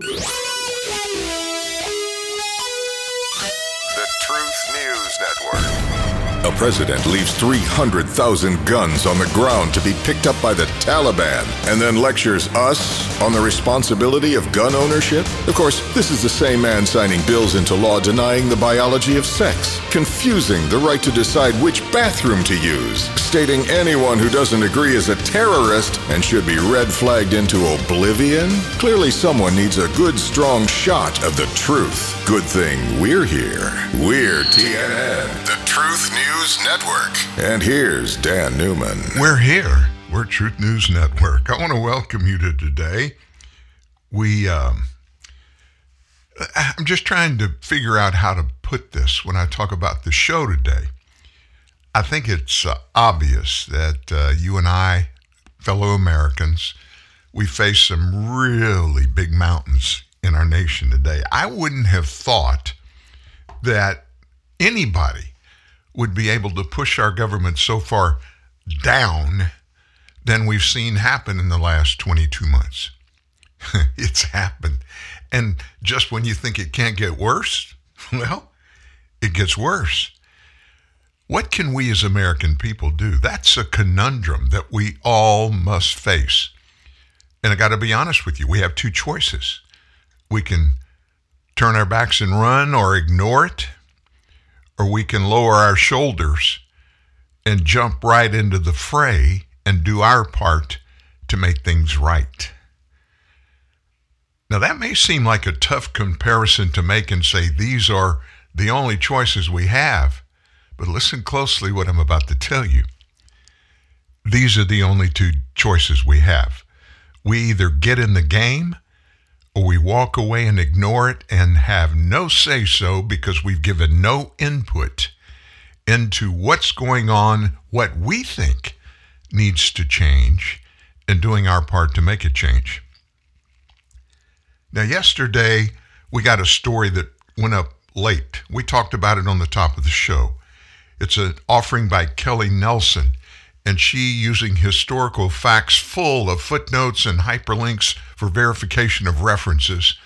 The Truth News Network. A president leaves 300,000 guns on the ground to be picked up by the Taliban and then lectures us on the responsibility of gun ownership? Of course, this is the same man signing bills into law denying the biology of sex, confusing the right to decide which bathroom to use, stating anyone who doesn't agree is a terrorist and should be red flagged into oblivion. Clearly, someone needs a good, strong shot of the truth. Good thing we're here. We're TNN, the Truth News Network. And here's Dan Newman. We're here. We're Truth News Network. I want to welcome you to today. We, um, I'm just trying to figure out how to put this when I talk about the show today. I think it's uh, obvious that uh, you and I, fellow Americans, we face some really big mountains in our nation today. I wouldn't have thought that anybody would be able to push our government so far down than we've seen happen in the last 22 months. it's happened. And just when you think it can't get worse, well, it gets worse. What can we as American people do? That's a conundrum that we all must face. And I got to be honest with you, we have two choices. We can turn our backs and run or ignore it, or we can lower our shoulders and jump right into the fray and do our part to make things right. Now, that may seem like a tough comparison to make and say these are the only choices we have, but listen closely what I'm about to tell you. These are the only two choices we have. We either get in the game or we walk away and ignore it and have no say so because we've given no input into what's going on, what we think needs to change, and doing our part to make it change. Now, yesterday, we got a story that went up late. We talked about it on the top of the show. It's an offering by Kelly Nelson, and she using historical facts full of footnotes and hyperlinks for verification of references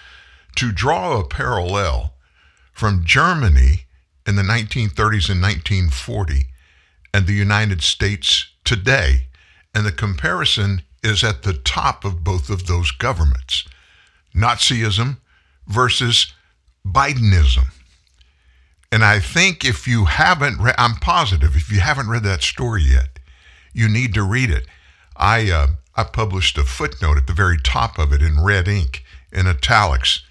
to draw a parallel from Germany in the 1930s and 1940 and the United States today. And the comparison is at the top of both of those governments Nazism versus Bidenism. And I think if you haven't read, I'm positive, if you haven't read that story yet, you need to read it. I, uh, I published a footnote at the very top of it in red ink in italics,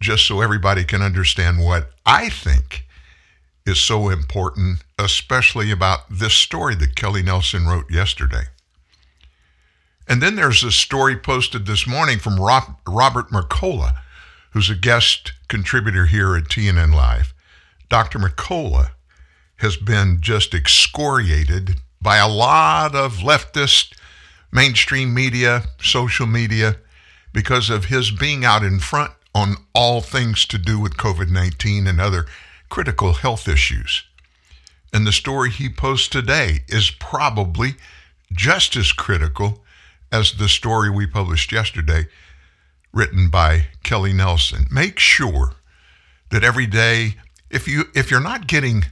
just so everybody can understand what I think is so important, especially about this story that Kelly Nelson wrote yesterday. And then there's a story posted this morning from Rob, Robert Mercola, who's a guest contributor here at TNN Live. Dr. Mercola has been just excoriated by a lot of leftist mainstream media, social media, because of his being out in front on all things to do with COVID 19 and other critical health issues. And the story he posts today is probably just as critical as the story we published yesterday, written by Kelly Nelson. Make sure that every day, if you if you're not getting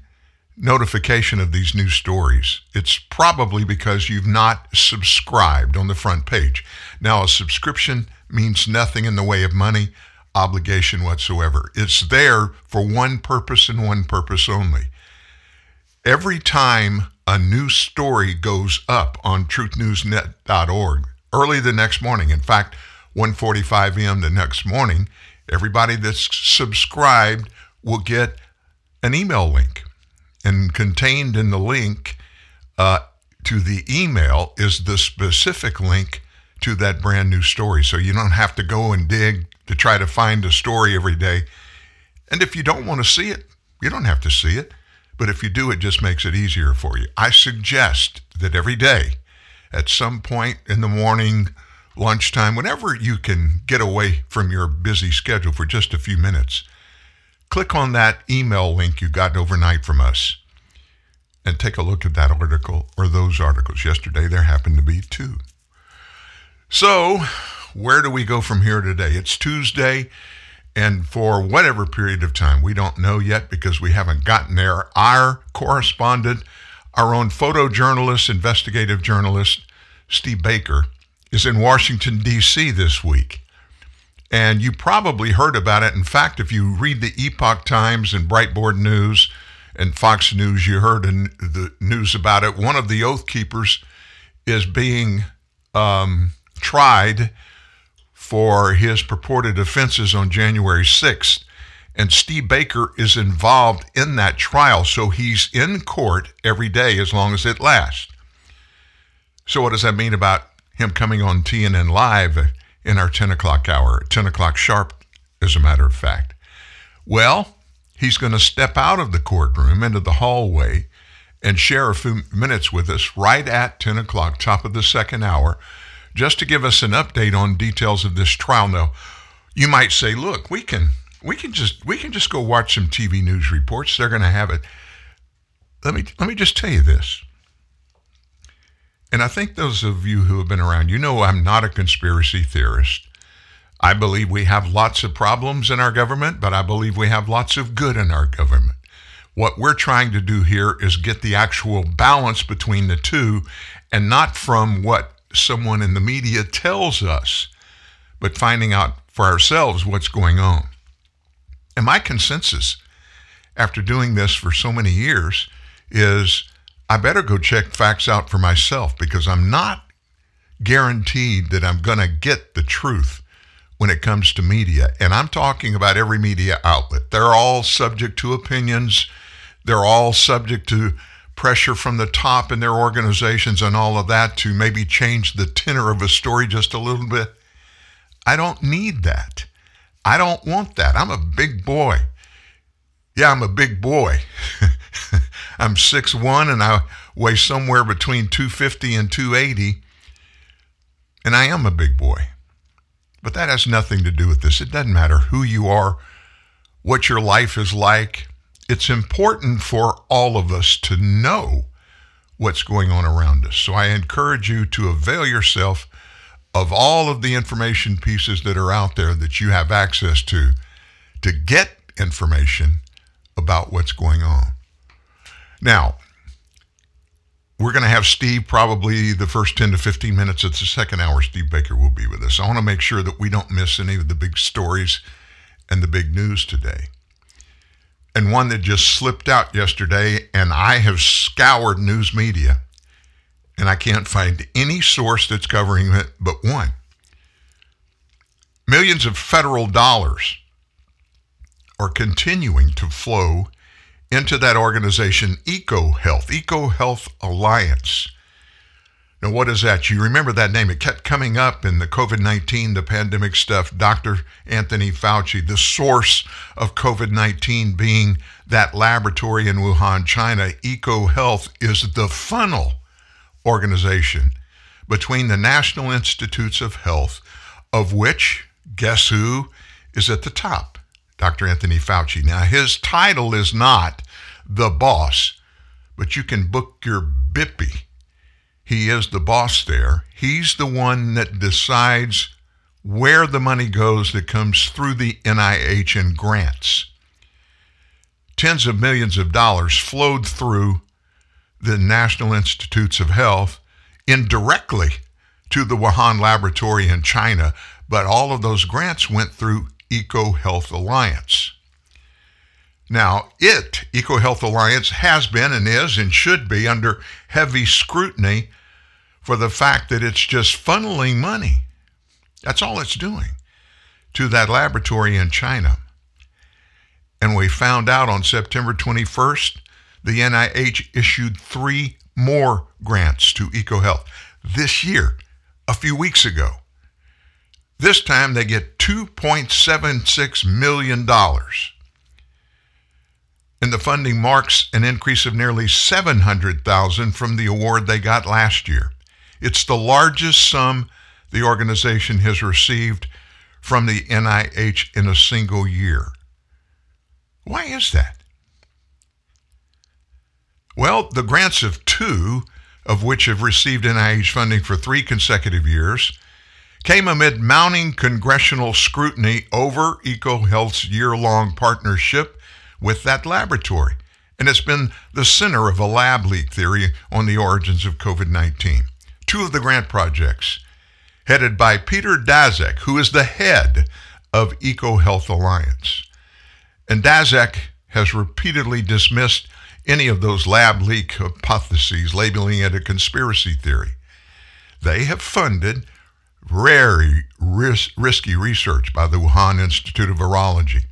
notification of these new stories, it's probably because you've not subscribed on the front page. Now, a subscription means nothing in the way of money, obligation whatsoever. It's there for one purpose and one purpose only. Every time a new story goes up on truthnewsnet.org, early the next morning, in fact, 1:45 a.m. the next morning, everybody that's subscribed will get an email link and contained in the link uh, to the email is the specific link to that brand new story. So you don't have to go and dig to try to find a story every day. And if you don't want to see it, you don't have to see it. But if you do, it just makes it easier for you. I suggest that every day, at some point in the morning, lunchtime, whenever you can get away from your busy schedule for just a few minutes, click on that email link you got overnight from us and take a look at that article or those articles. Yesterday, there happened to be two. So, where do we go from here today? It's Tuesday, and for whatever period of time, we don't know yet because we haven't gotten there. Our correspondent, our own photojournalist, investigative journalist, Steve Baker, is in Washington, D.C. this week. And you probably heard about it. In fact, if you read the Epoch Times and Breitbart News and Fox News, you heard the news about it. One of the Oath Keepers is being um, tried for his purported offenses on January 6th. And Steve Baker is involved in that trial. So he's in court every day as long as it lasts. So, what does that mean about him coming on TNN Live in our 10 o'clock hour, 10 o'clock sharp, as a matter of fact? Well, he's going to step out of the courtroom into the hallway and share a few minutes with us right at 10 o'clock, top of the second hour, just to give us an update on details of this trial. Now, you might say, look, we can we can just we can just go watch some TV news reports. They're going to have it. Let me let me just tell you this. And I think those of you who have been around, you know I'm not a conspiracy theorist. I believe we have lots of problems in our government, but I believe we have lots of good in our government. What we're trying to do here is get the actual balance between the two and not from what someone in the media tells us, but finding out for ourselves what's going on. And my consensus after doing this for so many years is I better go check facts out for myself because I'm not guaranteed that I'm going to get the truth when it comes to media. And I'm talking about every media outlet. They're all subject to opinions, they're all subject to pressure from the top in their organizations and all of that to maybe change the tenor of a story just a little bit. I don't need that. I don't want that. I'm a big boy. Yeah, I'm a big boy. I'm 6'1 and I weigh somewhere between 250 and 280. And I am a big boy. But that has nothing to do with this. It doesn't matter who you are, what your life is like, it's important for all of us to know what's going on around us. So I encourage you to avail yourself of all of the information pieces that are out there that you have access to to get information about what's going on. Now, we're going to have Steve probably the first 10 to 15 minutes of the second hour. Steve Baker will be with us. I want to make sure that we don't miss any of the big stories and the big news today and one that just slipped out yesterday, and I have scoured news media, and I can't find any source that's covering it but one. Millions of federal dollars are continuing to flow into that organization, EcoHealth, EcoHealth Alliance. Now, what is that? You remember that name. It kept coming up in the COVID 19, the pandemic stuff. Dr. Anthony Fauci, the source of COVID 19 being that laboratory in Wuhan, China. EcoHealth is the funnel organization between the National Institutes of Health, of which, guess who is at the top? Dr. Anthony Fauci. Now, his title is not the boss, but you can book your Bippy he is the boss there. He's the one that decides where the money goes that comes through the NIH and grants. Tens of millions of dollars flowed through the National Institutes of Health indirectly to the Wuhan laboratory in China, but all of those grants went through EcoHealth Alliance. Now, it, EcoHealth Alliance, has been and is and should be under heavy scrutiny for the fact that it's just funneling money. That's all it's doing to that laboratory in China. And we found out on September 21st, the NIH issued three more grants to EcoHealth this year, a few weeks ago. This time they get $2.76 million. And the funding marks an increase of nearly 700,000 from the award they got last year. It's the largest sum the organization has received from the NIH in a single year. Why is that? Well, the grants of two, of which have received NIH funding for three consecutive years, came amid mounting congressional scrutiny over EcoHealth's year long partnership with that laboratory. And it's been the center of a lab leak theory on the origins of COVID 19. Two of the grant projects, headed by Peter Daszak, who is the head of EcoHealth Alliance. And Daszak has repeatedly dismissed any of those lab leak hypotheses, labeling it a conspiracy theory. They have funded very ris- risky research by the Wuhan Institute of Virology.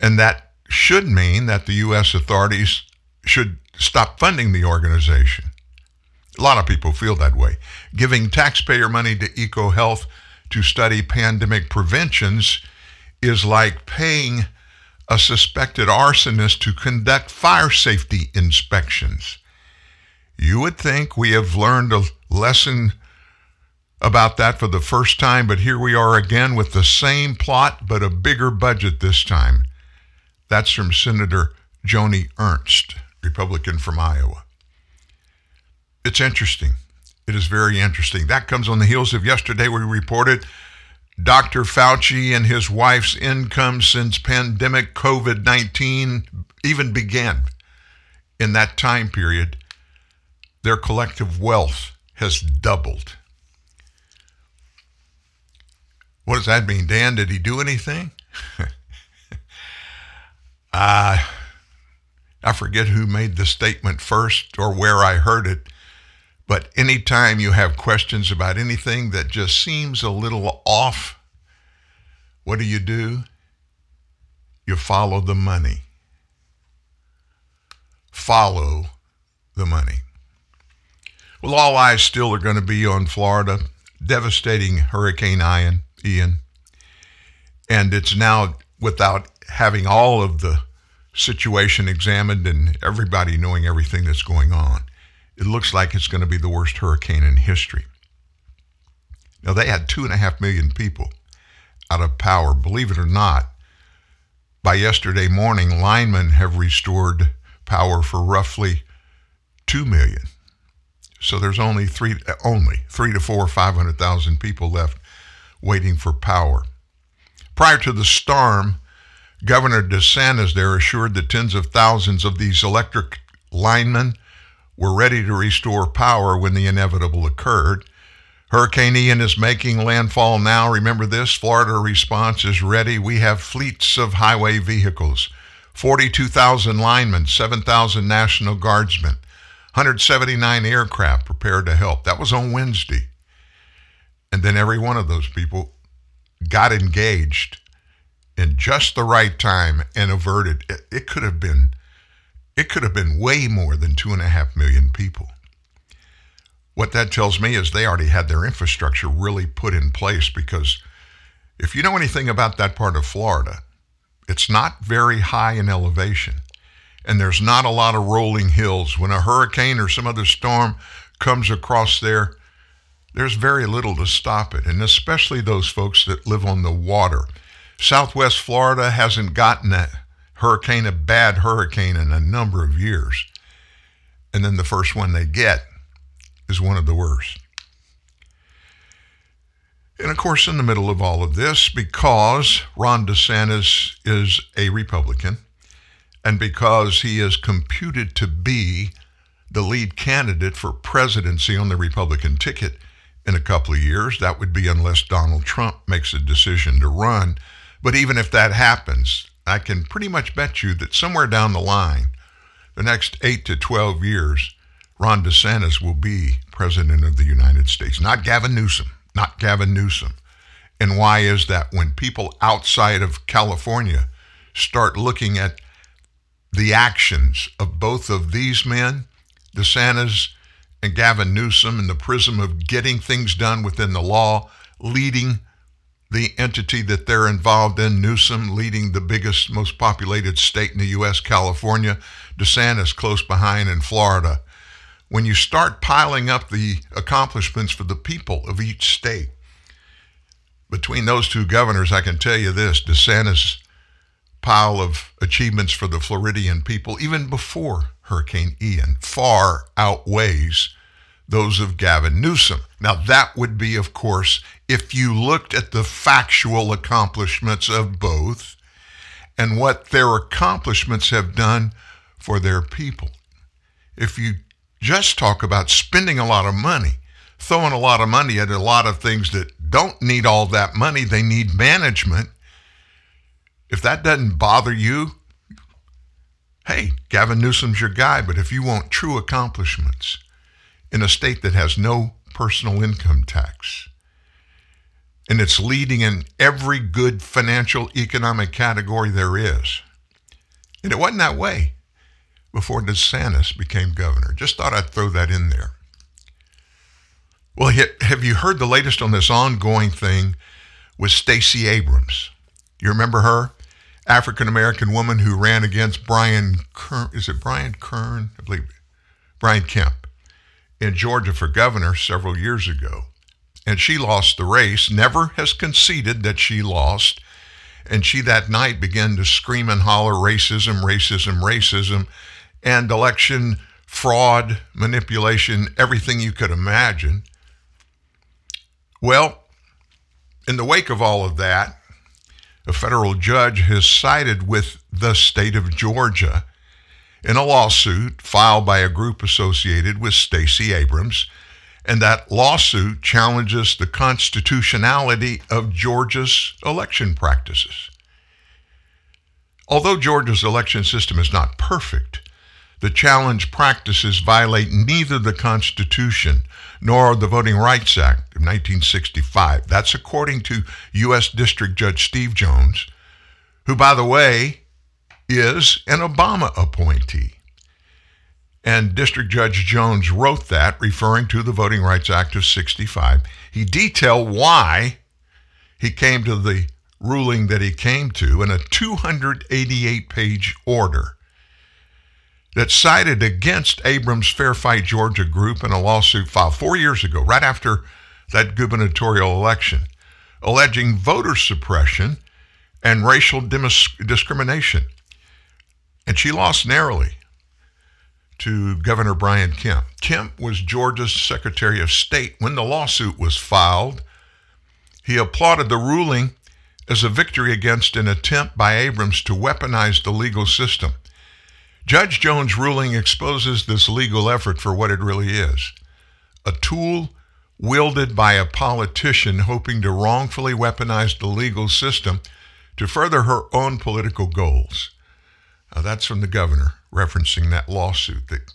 And that should mean that the U.S. authorities should stop funding the organization. A lot of people feel that way. Giving taxpayer money to EcoHealth to study pandemic preventions is like paying a suspected arsonist to conduct fire safety inspections. You would think we have learned a lesson about that for the first time, but here we are again with the same plot, but a bigger budget this time. That's from Senator Joni Ernst, Republican from Iowa. It's interesting. It is very interesting. That comes on the heels of yesterday we reported Dr. Fauci and his wife's income since pandemic COVID 19 even began. In that time period, their collective wealth has doubled. What does that mean, Dan? Did he do anything? uh, I forget who made the statement first or where I heard it, but anytime you have questions about anything that just seems a little off, what do you do? You follow the money. Follow the money. Well, all eyes still are going to be on Florida. Devastating Hurricane Ian, Ian. And it's now without having all of the situation examined and everybody knowing everything that's going on it looks like it's going to be the worst hurricane in history. Now, they had two and a half million people out of power. Believe it or not, by yesterday morning, linemen have restored power for roughly 2 million. So there's only three, only three to four, 500,000 people left waiting for power. Prior to the storm, Governor DeSantis there assured that tens of thousands of these electric linemen were ready to restore power when the inevitable occurred. Hurricane Ian is making landfall now. Remember this Florida response is ready. We have fleets of highway vehicles, 42,000 linemen, 7,000 National Guardsmen, 179 aircraft prepared to help. That was on Wednesday. And then every one of those people got engaged in just the right time and averted. It, it could have been it could have been way more than two and a half million people. What that tells me is they already had their infrastructure really put in place because if you know anything about that part of Florida, it's not very high in elevation and there's not a lot of rolling hills. When a hurricane or some other storm comes across there, there's very little to stop it, and especially those folks that live on the water. Southwest Florida hasn't gotten a hurricane, a bad hurricane in a number of years. And then the first one they get is one of the worst. And of course, in the middle of all of this, because Ron DeSantis is a Republican and because he is computed to be the lead candidate for presidency on the Republican ticket in a couple of years, that would be unless Donald Trump makes a decision to run. But even if that happens, I can pretty much bet you that somewhere down the line, the next eight to 12 years, Ron DeSantis will be president of the United States, not Gavin Newsom, not Gavin Newsom. And why is that? When people outside of California start looking at the actions of both of these men, DeSantis and Gavin Newsom, in the prism of getting things done within the law, leading the entity that they're involved in, Newsom leading the biggest, most populated state in the U.S., California, DeSantis close behind in Florida. When you start piling up the accomplishments for the people of each state, between those two governors, I can tell you this DeSantis' pile of achievements for the Floridian people, even before Hurricane Ian, far outweighs those of Gavin Newsom. Now, that would be, of course, if you looked at the factual accomplishments of both and what their accomplishments have done for their people. If you just talk about spending a lot of money, throwing a lot of money at a lot of things that don't need all that money, they need management. If that doesn't bother you, hey, Gavin Newsom's your guy, but if you want true accomplishments in a state that has no personal income tax, and it's leading in every good financial economic category there is. And it wasn't that way before DeSantis became governor. Just thought I'd throw that in there. Well, have you heard the latest on this ongoing thing with Stacey Abrams? You remember her? African American woman who ran against Brian Kern, is it Brian Kern? I believe Brian Kemp in Georgia for governor several years ago. And she lost the race, never has conceded that she lost. And she that night began to scream and holler racism, racism, racism, and election fraud, manipulation, everything you could imagine. Well, in the wake of all of that, a federal judge has sided with the state of Georgia in a lawsuit filed by a group associated with Stacey Abrams. And that lawsuit challenges the constitutionality of Georgia's election practices. Although Georgia's election system is not perfect, the challenge practices violate neither the Constitution nor the Voting Rights Act of 1965. That's according to U.S. District Judge Steve Jones, who, by the way, is an Obama appointee. And District Judge Jones wrote that, referring to the Voting Rights Act of 65. He detailed why he came to the ruling that he came to in a 288 page order that sided against Abrams' Fair Fight Georgia group in a lawsuit filed four years ago, right after that gubernatorial election, alleging voter suppression and racial discrimination. And she lost narrowly to Governor Brian Kemp. Kemp was Georgia's Secretary of State when the lawsuit was filed. He applauded the ruling as a victory against an attempt by Abrams to weaponize the legal system. Judge Jones' ruling exposes this legal effort for what it really is a tool wielded by a politician hoping to wrongfully weaponize the legal system to further her own political goals. Now, that's from the governor referencing that lawsuit that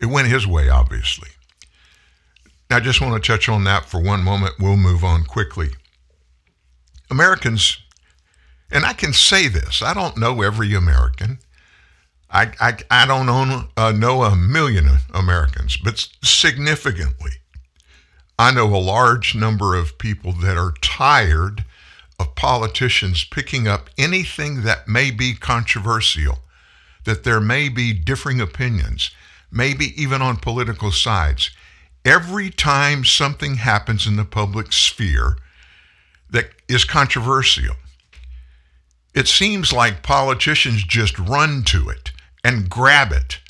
it went his way, obviously. I just want to touch on that for one moment. We'll move on quickly. Americans, and I can say this, I don't know every American. I, I, I don't own, uh, know a million Americans, but significantly, I know a large number of people that are tired of politicians picking up anything that may be controversial, that there may be differing opinions, maybe even on political sides. Every time something happens in the public sphere that is controversial, it seems like politicians just run to it and grab it.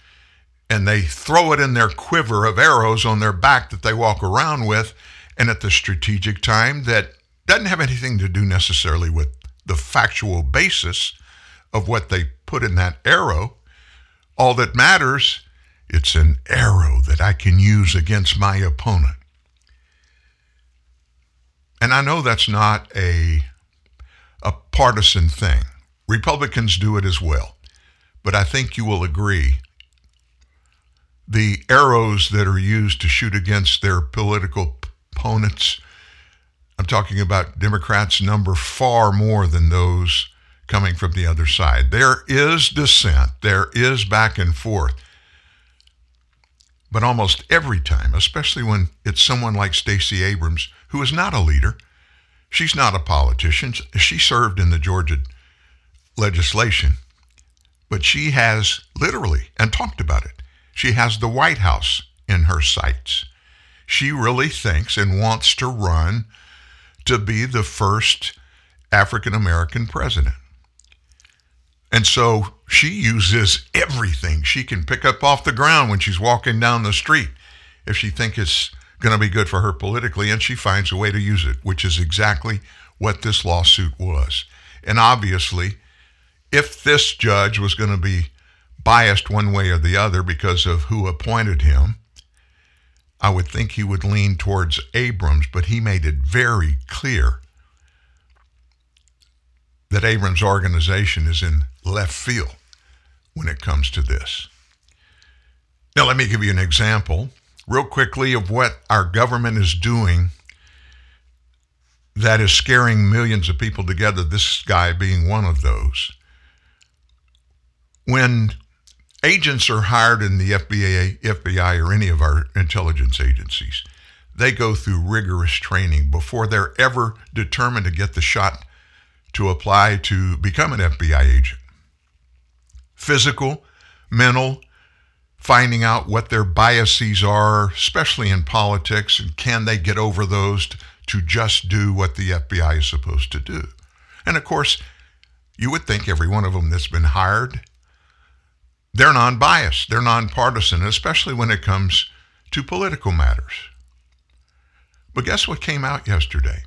And they throw it in their quiver of arrows on their back that they walk around with. And at the strategic time that doesn't have anything to do necessarily with the factual basis of what they put in that arrow. All that matters it's an arrow that I can use against my opponent. And I know that's not a a partisan thing. Republicans do it as well but I think you will agree the arrows that are used to shoot against their political opponents, I'm talking about Democrats, number far more than those coming from the other side. There is dissent, there is back and forth. But almost every time, especially when it's someone like Stacey Abrams, who is not a leader, she's not a politician, she served in the Georgia legislation. But she has literally, and talked about it, she has the White House in her sights. She really thinks and wants to run to be the first African American president. And so she uses everything she can pick up off the ground when she's walking down the street. if she thinks it's going to be good for her politically, and she finds a way to use it, which is exactly what this lawsuit was. And obviously, if this judge was going to be biased one way or the other because of who appointed him, I would think he would lean towards Abrams, but he made it very clear that Abrams' organization is in left field when it comes to this. Now, let me give you an example, real quickly, of what our government is doing that is scaring millions of people together, this guy being one of those. When agents are hired in the FBI, FBI or any of our intelligence agencies, they go through rigorous training before they're ever determined to get the shot to apply to become an FBI agent. Physical, mental, finding out what their biases are, especially in politics, and can they get over those to, to just do what the FBI is supposed to do. And of course, you would think every one of them that's been hired, they're non biased, they're non-partisan, especially when it comes to political matters. But guess what came out yesterday?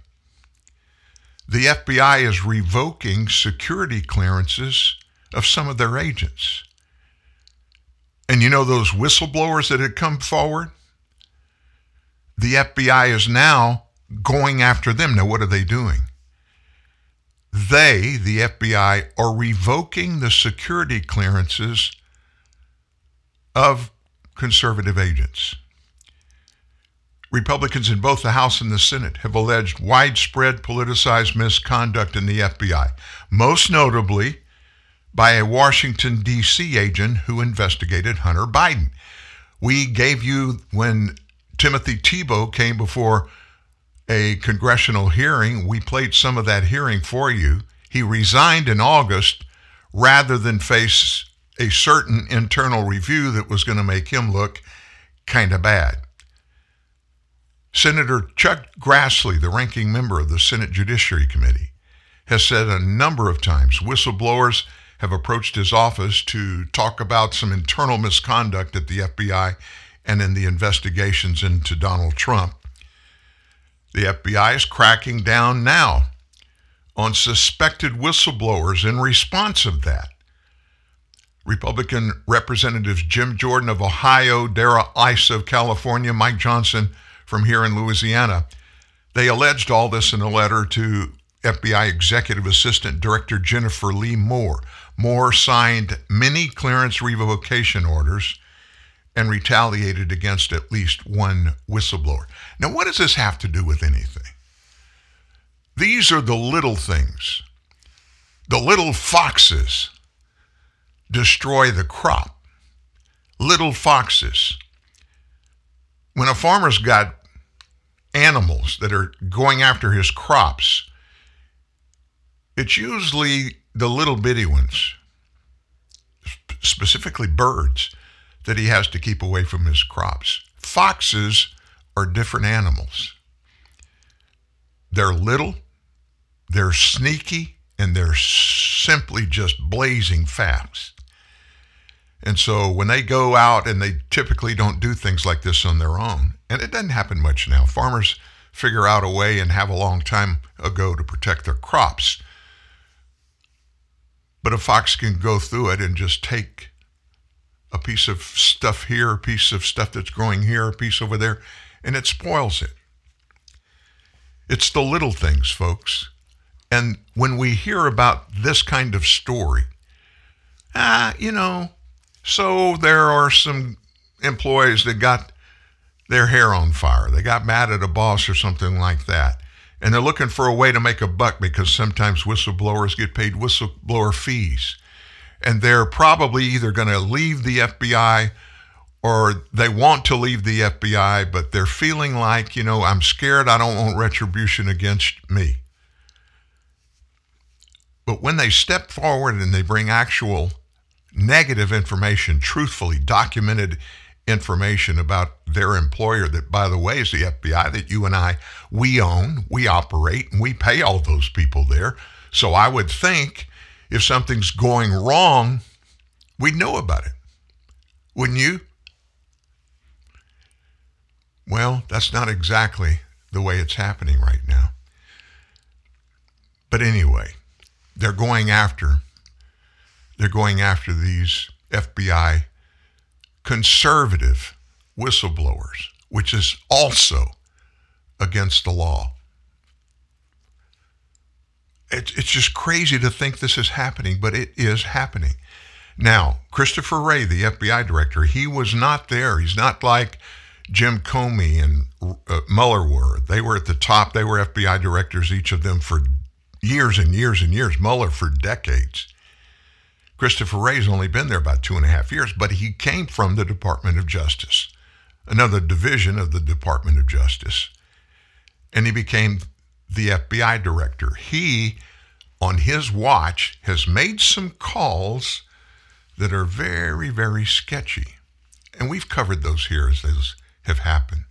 the FBI is revoking security clearances of some of their agents. And you know those whistleblowers that had come forward? The FBI is now going after them. Now, what are they doing? They, the FBI, are revoking the security clearances of conservative agents. Republicans in both the House and the Senate have alleged widespread politicized misconduct in the FBI, most notably by a Washington, D.C. agent who investigated Hunter Biden. We gave you, when Timothy Thibault came before a congressional hearing, we played some of that hearing for you. He resigned in August rather than face a certain internal review that was going to make him look kind of bad. Senator Chuck Grassley, the ranking member of the Senate Judiciary Committee, has said a number of times whistleblowers have approached his office to talk about some internal misconduct at the FBI and in the investigations into Donald Trump. The FBI is cracking down now on suspected whistleblowers in response of that. Republican Representatives Jim Jordan of Ohio, Darrell Issa of California, Mike Johnson from here in Louisiana. They alleged all this in a letter to FBI Executive Assistant Director Jennifer Leigh Moore. Moore signed many clearance revocation orders and retaliated against at least one whistleblower. Now, what does this have to do with anything? These are the little things. The little foxes destroy the crop. Little foxes. When a farmer's got animals that are going after his crops, it's usually the little bitty ones, specifically birds, that he has to keep away from his crops. Foxes are different animals. They're little, they're sneaky, and they're simply just blazing fast. And so when they go out and they typically don't do things like this on their own, and it doesn't happen much now. Farmers figure out a way and have a long time ago to protect their crops. But a fox can go through it and just take a piece of stuff here, a piece of stuff that's growing here, a piece over there, and it spoils it. It's the little things, folks. And when we hear about this kind of story, ah, you know, so there are some employees that got their hair on fire. They got mad at a boss or something like that. And they're looking for a way to make a buck because sometimes whistleblowers get paid whistleblower fees. And they're probably either going to leave the FBI or they want to leave the FBI, but they're feeling like, you know, I'm scared. I don't want retribution against me. But when they step forward and they bring actual negative information, truthfully documented information about their employer that by the way is the FBI that you and I we own, we operate and we pay all those people there. So I would think if something's going wrong, we'd know about it. Wouldn't you? Well, that's not exactly the way it's happening right now. But anyway, they're going after they're going after these FBI conservative whistleblowers, which is also against the law. It's, it's just crazy to think this is happening, but it is happening. Now, Christopher Wray, the FBI director, he was not there. He's not like Jim Comey and uh, Mueller were. They were at the top. They were FBI directors, each of them for years and years and years. Mueller for decades. Christopher Wray's only been there about two and a half years, but he came from the Department of Justice, another division of the Department of Justice, and he became the FBI director. He, on his watch, has made some calls that are very, very sketchy. And we've covered those here as those have happened.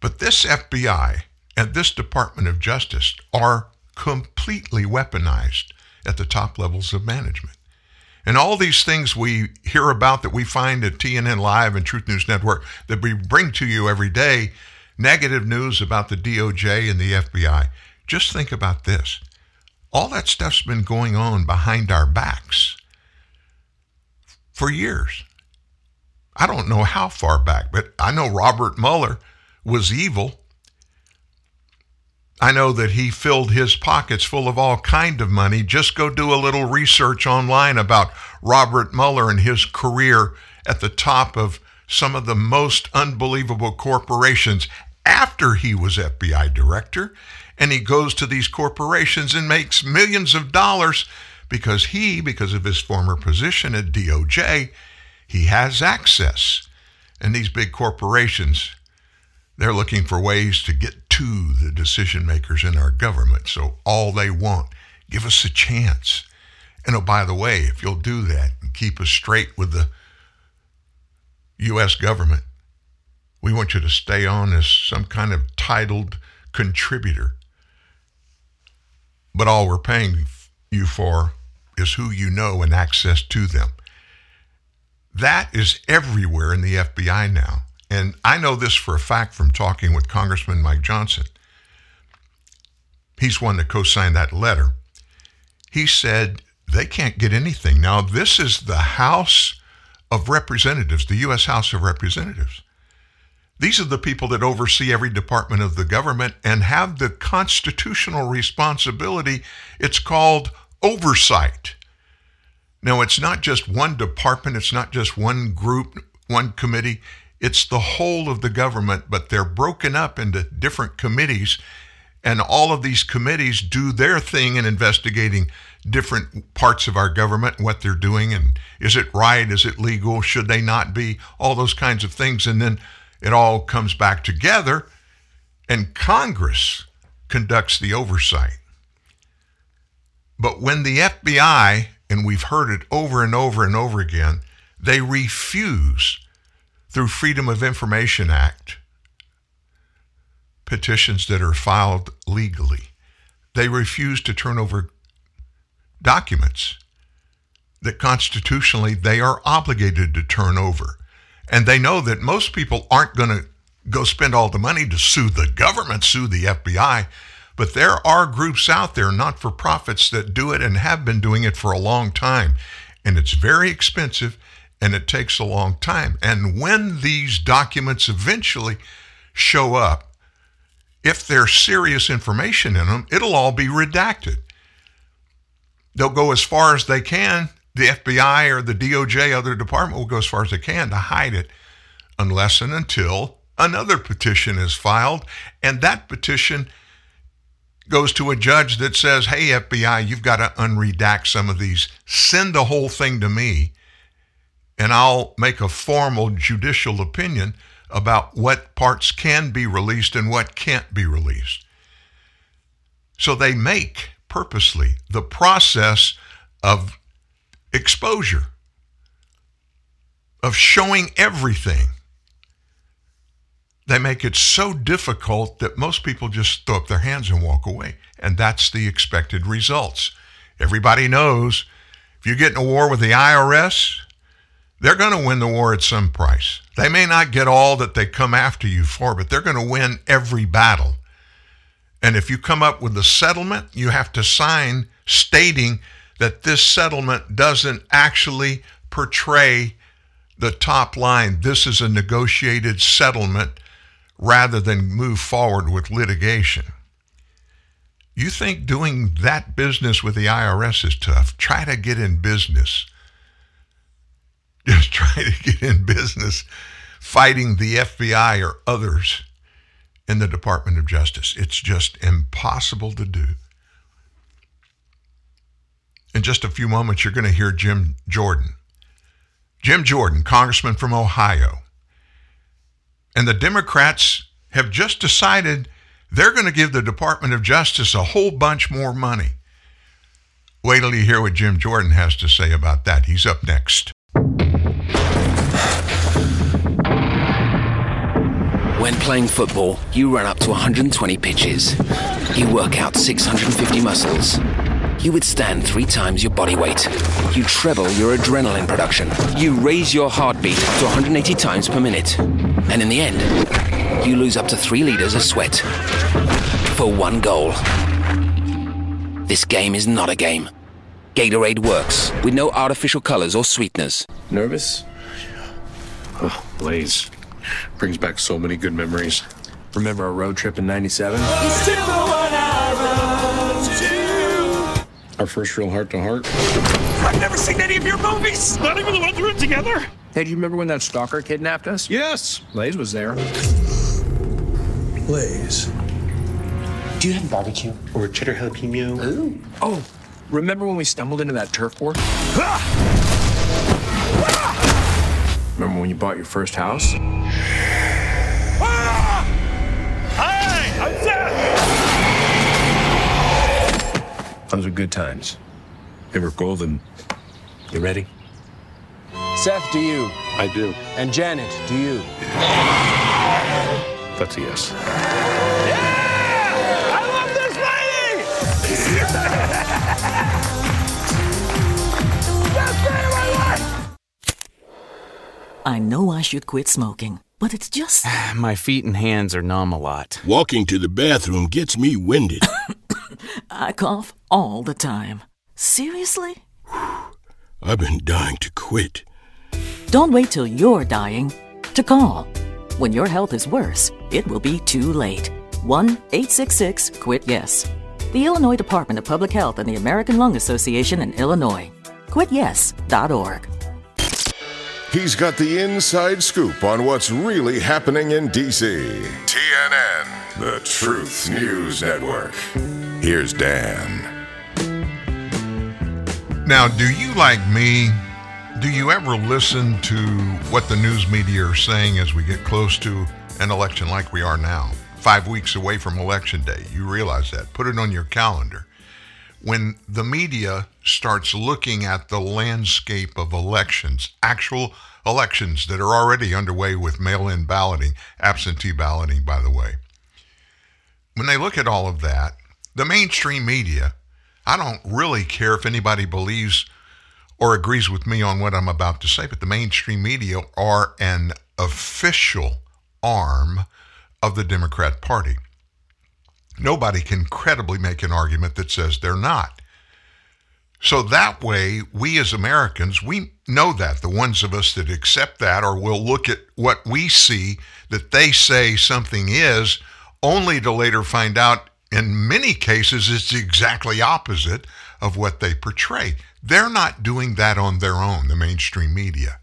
But this FBI and this Department of Justice are completely weaponized at the top levels of management. And all these things we hear about that we find at TNN Live and Truth News Network that we bring to you every day negative news about the DOJ and the FBI. Just think about this. All that stuff's been going on behind our backs for years. I don't know how far back, but I know Robert Mueller was evil. I know that he filled his pockets full of all kind of money. Just go do a little research online about Robert Mueller and his career at the top of some of the most unbelievable corporations after he was FBI director. And he goes to these corporations and makes millions of dollars because he, because of his former position at DOJ, he has access. And these big corporations, they're looking for ways to get to the decision makers in our government. So all they want, give us a chance. And oh, by the way, if you'll do that and keep us straight with the U.S. government, we want you to stay on as some kind of titled contributor. But all we're paying you for is who you know and access to them. That is everywhere in the FBI now. And I know this for a fact from talking with Congressman Mike Johnson. He's one that co signed that letter. He said they can't get anything. Now, this is the House of Representatives, the U.S. House of Representatives. These are the people that oversee every department of the government and have the constitutional responsibility. It's called oversight. Now, it's not just one department, it's not just one group, one committee, it's the whole of the government, but they're broken up into different committees. And all of these committees do their thing in investigating different parts of our government what they're doing. And is it right? Is it legal? Should they not be? All those kinds of things. And then it all comes back together, and Congress conducts the oversight. But when the FBI, and we've heard it over and over and over again, they refuse through Freedom of Information Act petitions that are filed legally. They refuse to turn over documents that constitutionally they are obligated to turn over. And they know that most people aren't going to go spend all the money to sue the government, sue the FBI. But there are groups out there, not for profits, that do it and have been doing it for a long time. And it's very expensive and it takes a long time. And when these documents eventually show up, if there's serious information in them, it'll all be redacted. They'll go as far as they can the FBI or the DOJ, other department will go as far as they can to hide it unless and until another petition is filed. And that petition goes to a judge that says, hey, FBI, you've got to unredact some of these. Send the whole thing to me, and I'll make a formal judicial opinion about what parts can be released and what can't be released. So they make purposely the process of exposure, of showing everything. They make it so difficult that most people just throw up their hands and walk away. And that's the expected results. Everybody knows if you get in a war with the IRS, they're going to win the war at some price. They may not get all that they come after you for, but they're going to win every battle. And if you come up with a settlement, you have to sign stating that this settlement doesn't actually portray the top line. This is a negotiated settlement rather than move forward with litigation. You think doing that business with the IRS is tough? Try to get in business. Just trying to get in business fighting the FBI or others in the Department of Justice. It's just impossible to do. In just a few moments, you're going to hear Jim Jordan. Jim Jordan, congressman from Ohio. And the Democrats have just decided they're going to give the Department of Justice a whole bunch more money. Wait till you hear what Jim Jordan has to say about that. He's up next. When playing football, you run up to 120 pitches. You work out 650 muscles. You withstand three times your body weight. You treble your adrenaline production. You raise your heartbeat to 180 times per minute. And in the end, you lose up to three liters of sweat. For one goal. This game is not a game. Gatorade works with no artificial colors or sweeteners. Nervous? Oh, Blaze. Brings back so many good memories. Remember our road trip in 97? Our first real heart to heart? I've never seen any of your movies. Not even the ones we were together. Hey, do you remember when that stalker kidnapped us? Yes. Blaze was there. Blaze. Do you have barbecue or cheddar jalapeno? Oh, remember when we stumbled into that turf war? Remember when you bought your first house? Ah! Hi, I'm Seth. Those were good times. They were golden. You ready? Seth, do you? I do. And Janet, do you? That's a yes. I know I should quit smoking, but it's just. My feet and hands are numb a lot. Walking to the bathroom gets me winded. I cough all the time. Seriously? I've been dying to quit. Don't wait till you're dying to call. When your health is worse, it will be too late. 1 866 QUIT YES. The Illinois Department of Public Health and the American Lung Association in Illinois. QuitYes.org. He's got the inside scoop on what's really happening in D.C. TNN, the Truth News Network. Here's Dan. Now, do you, like me, do you ever listen to what the news media are saying as we get close to an election like we are now? Five weeks away from Election Day. You realize that. Put it on your calendar. When the media starts looking at the landscape of elections, actual elections that are already underway with mail in balloting, absentee balloting, by the way, when they look at all of that, the mainstream media, I don't really care if anybody believes or agrees with me on what I'm about to say, but the mainstream media are an official arm of the Democrat Party. Nobody can credibly make an argument that says they're not. So that way, we as Americans, we know that. The ones of us that accept that or will look at what we see that they say something is, only to later find out in many cases it's exactly opposite of what they portray. They're not doing that on their own, the mainstream media.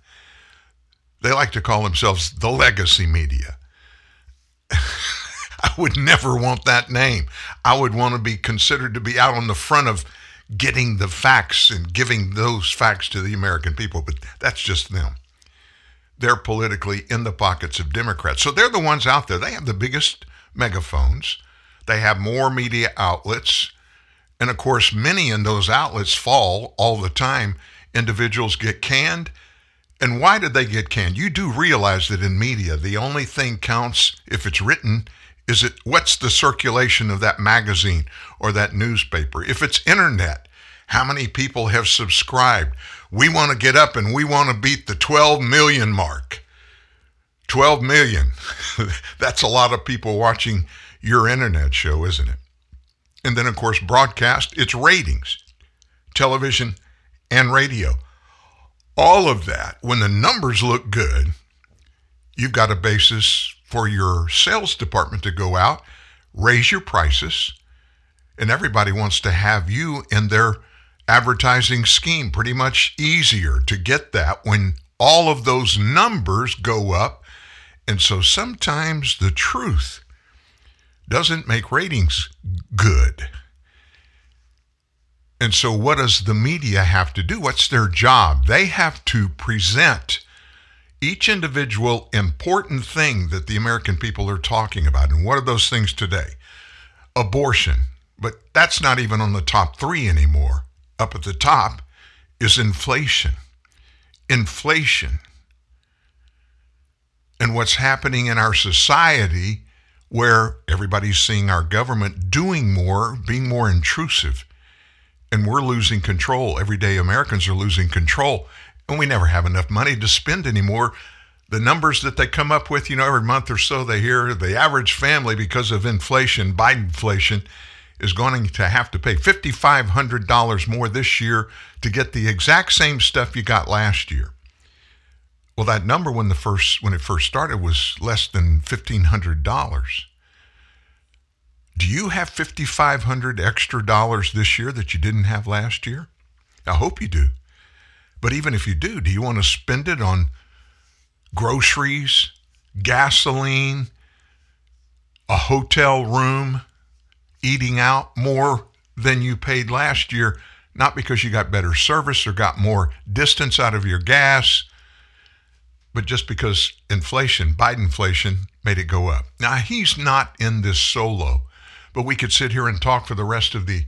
They like to call themselves the legacy media. I would never want that name. I would want to be considered to be out on the front of getting the facts and giving those facts to the American people, but that's just them. They're politically in the pockets of Democrats. So they're the ones out there. They have the biggest megaphones, they have more media outlets. And of course, many in those outlets fall all the time. Individuals get canned. And why did they get canned? You do realize that in media, the only thing counts if it's written is it what's the circulation of that magazine or that newspaper? If it's internet, how many people have subscribed? We want to get up and we want to beat the 12 million mark. 12 million. That's a lot of people watching your internet show, isn't it? And then, of course, broadcast, it's ratings, television and radio. All of that, when the numbers look good, you've got a basis for your sales department to go out, raise your prices, and everybody wants to have you in their advertising scheme. Pretty much easier to get that when all of those numbers go up. And so sometimes the truth doesn't make ratings good. And so, what does the media have to do? What's their job? They have to present each individual important thing that the American people are talking about. And what are those things today? Abortion, but that's not even on the top three anymore. Up at the top is inflation. Inflation. And what's happening in our society where everybody's seeing our government doing more, being more intrusive, and we're losing control. Everyday Americans are losing control, and we never have enough money to spend anymore. The numbers that they come up with, you know, every month or so they hear the average family, because of inflation, Biden inflation, is going to have to pay $5,500 more this year to get the exact same stuff you got last year. Well, that number when the first when it first started was less than fifteen hundred dollars. Do you have fifty five hundred extra dollars this year that you didn't have last year? I hope you do. But even if you do, do you want to spend it on groceries, gasoline, a hotel room, eating out more than you paid last year? Not because you got better service or got more distance out of your gas but just because inflation, Biden inflation, made it go up. Now, he's not in this solo, but we could sit here and talk for the rest of the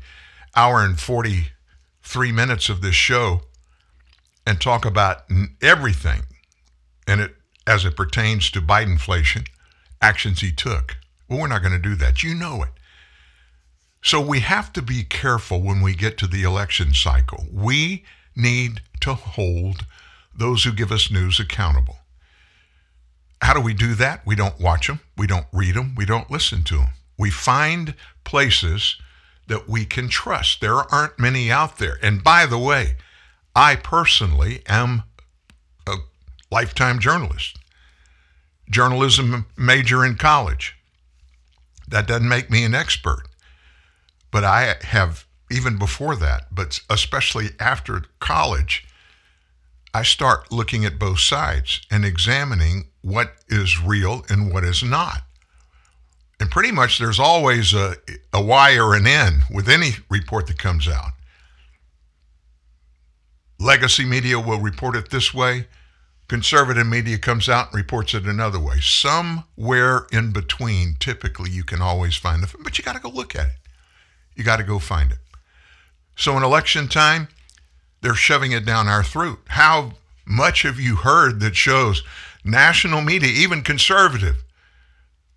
hour and 43 minutes of this show and talk about everything and it as it pertains to Biden inflation, actions he took. Well, we're not going to do that. You know it. So we have to be careful when we get to the election cycle. We need to hold those who give us news accountable. How do we do that? We don't watch them, we don't read them, we don't listen to them. We find places that we can trust. There aren't many out there. And by the way, I personally am a lifetime journalist, journalism major in college. That doesn't make me an expert. But I have, even before that, but especially after college, I start looking at both sides and examining what is real and what is not. And pretty much there's always a, a Y or an N with any report that comes out. Legacy media will report it this way. Conservative media comes out and reports it another way. Somewhere in between, typically, you can always find the, but you got to go look at it. You got to go find it. So, in election time, they're shoving it down our throat. How much have you heard that shows national media, even conservative,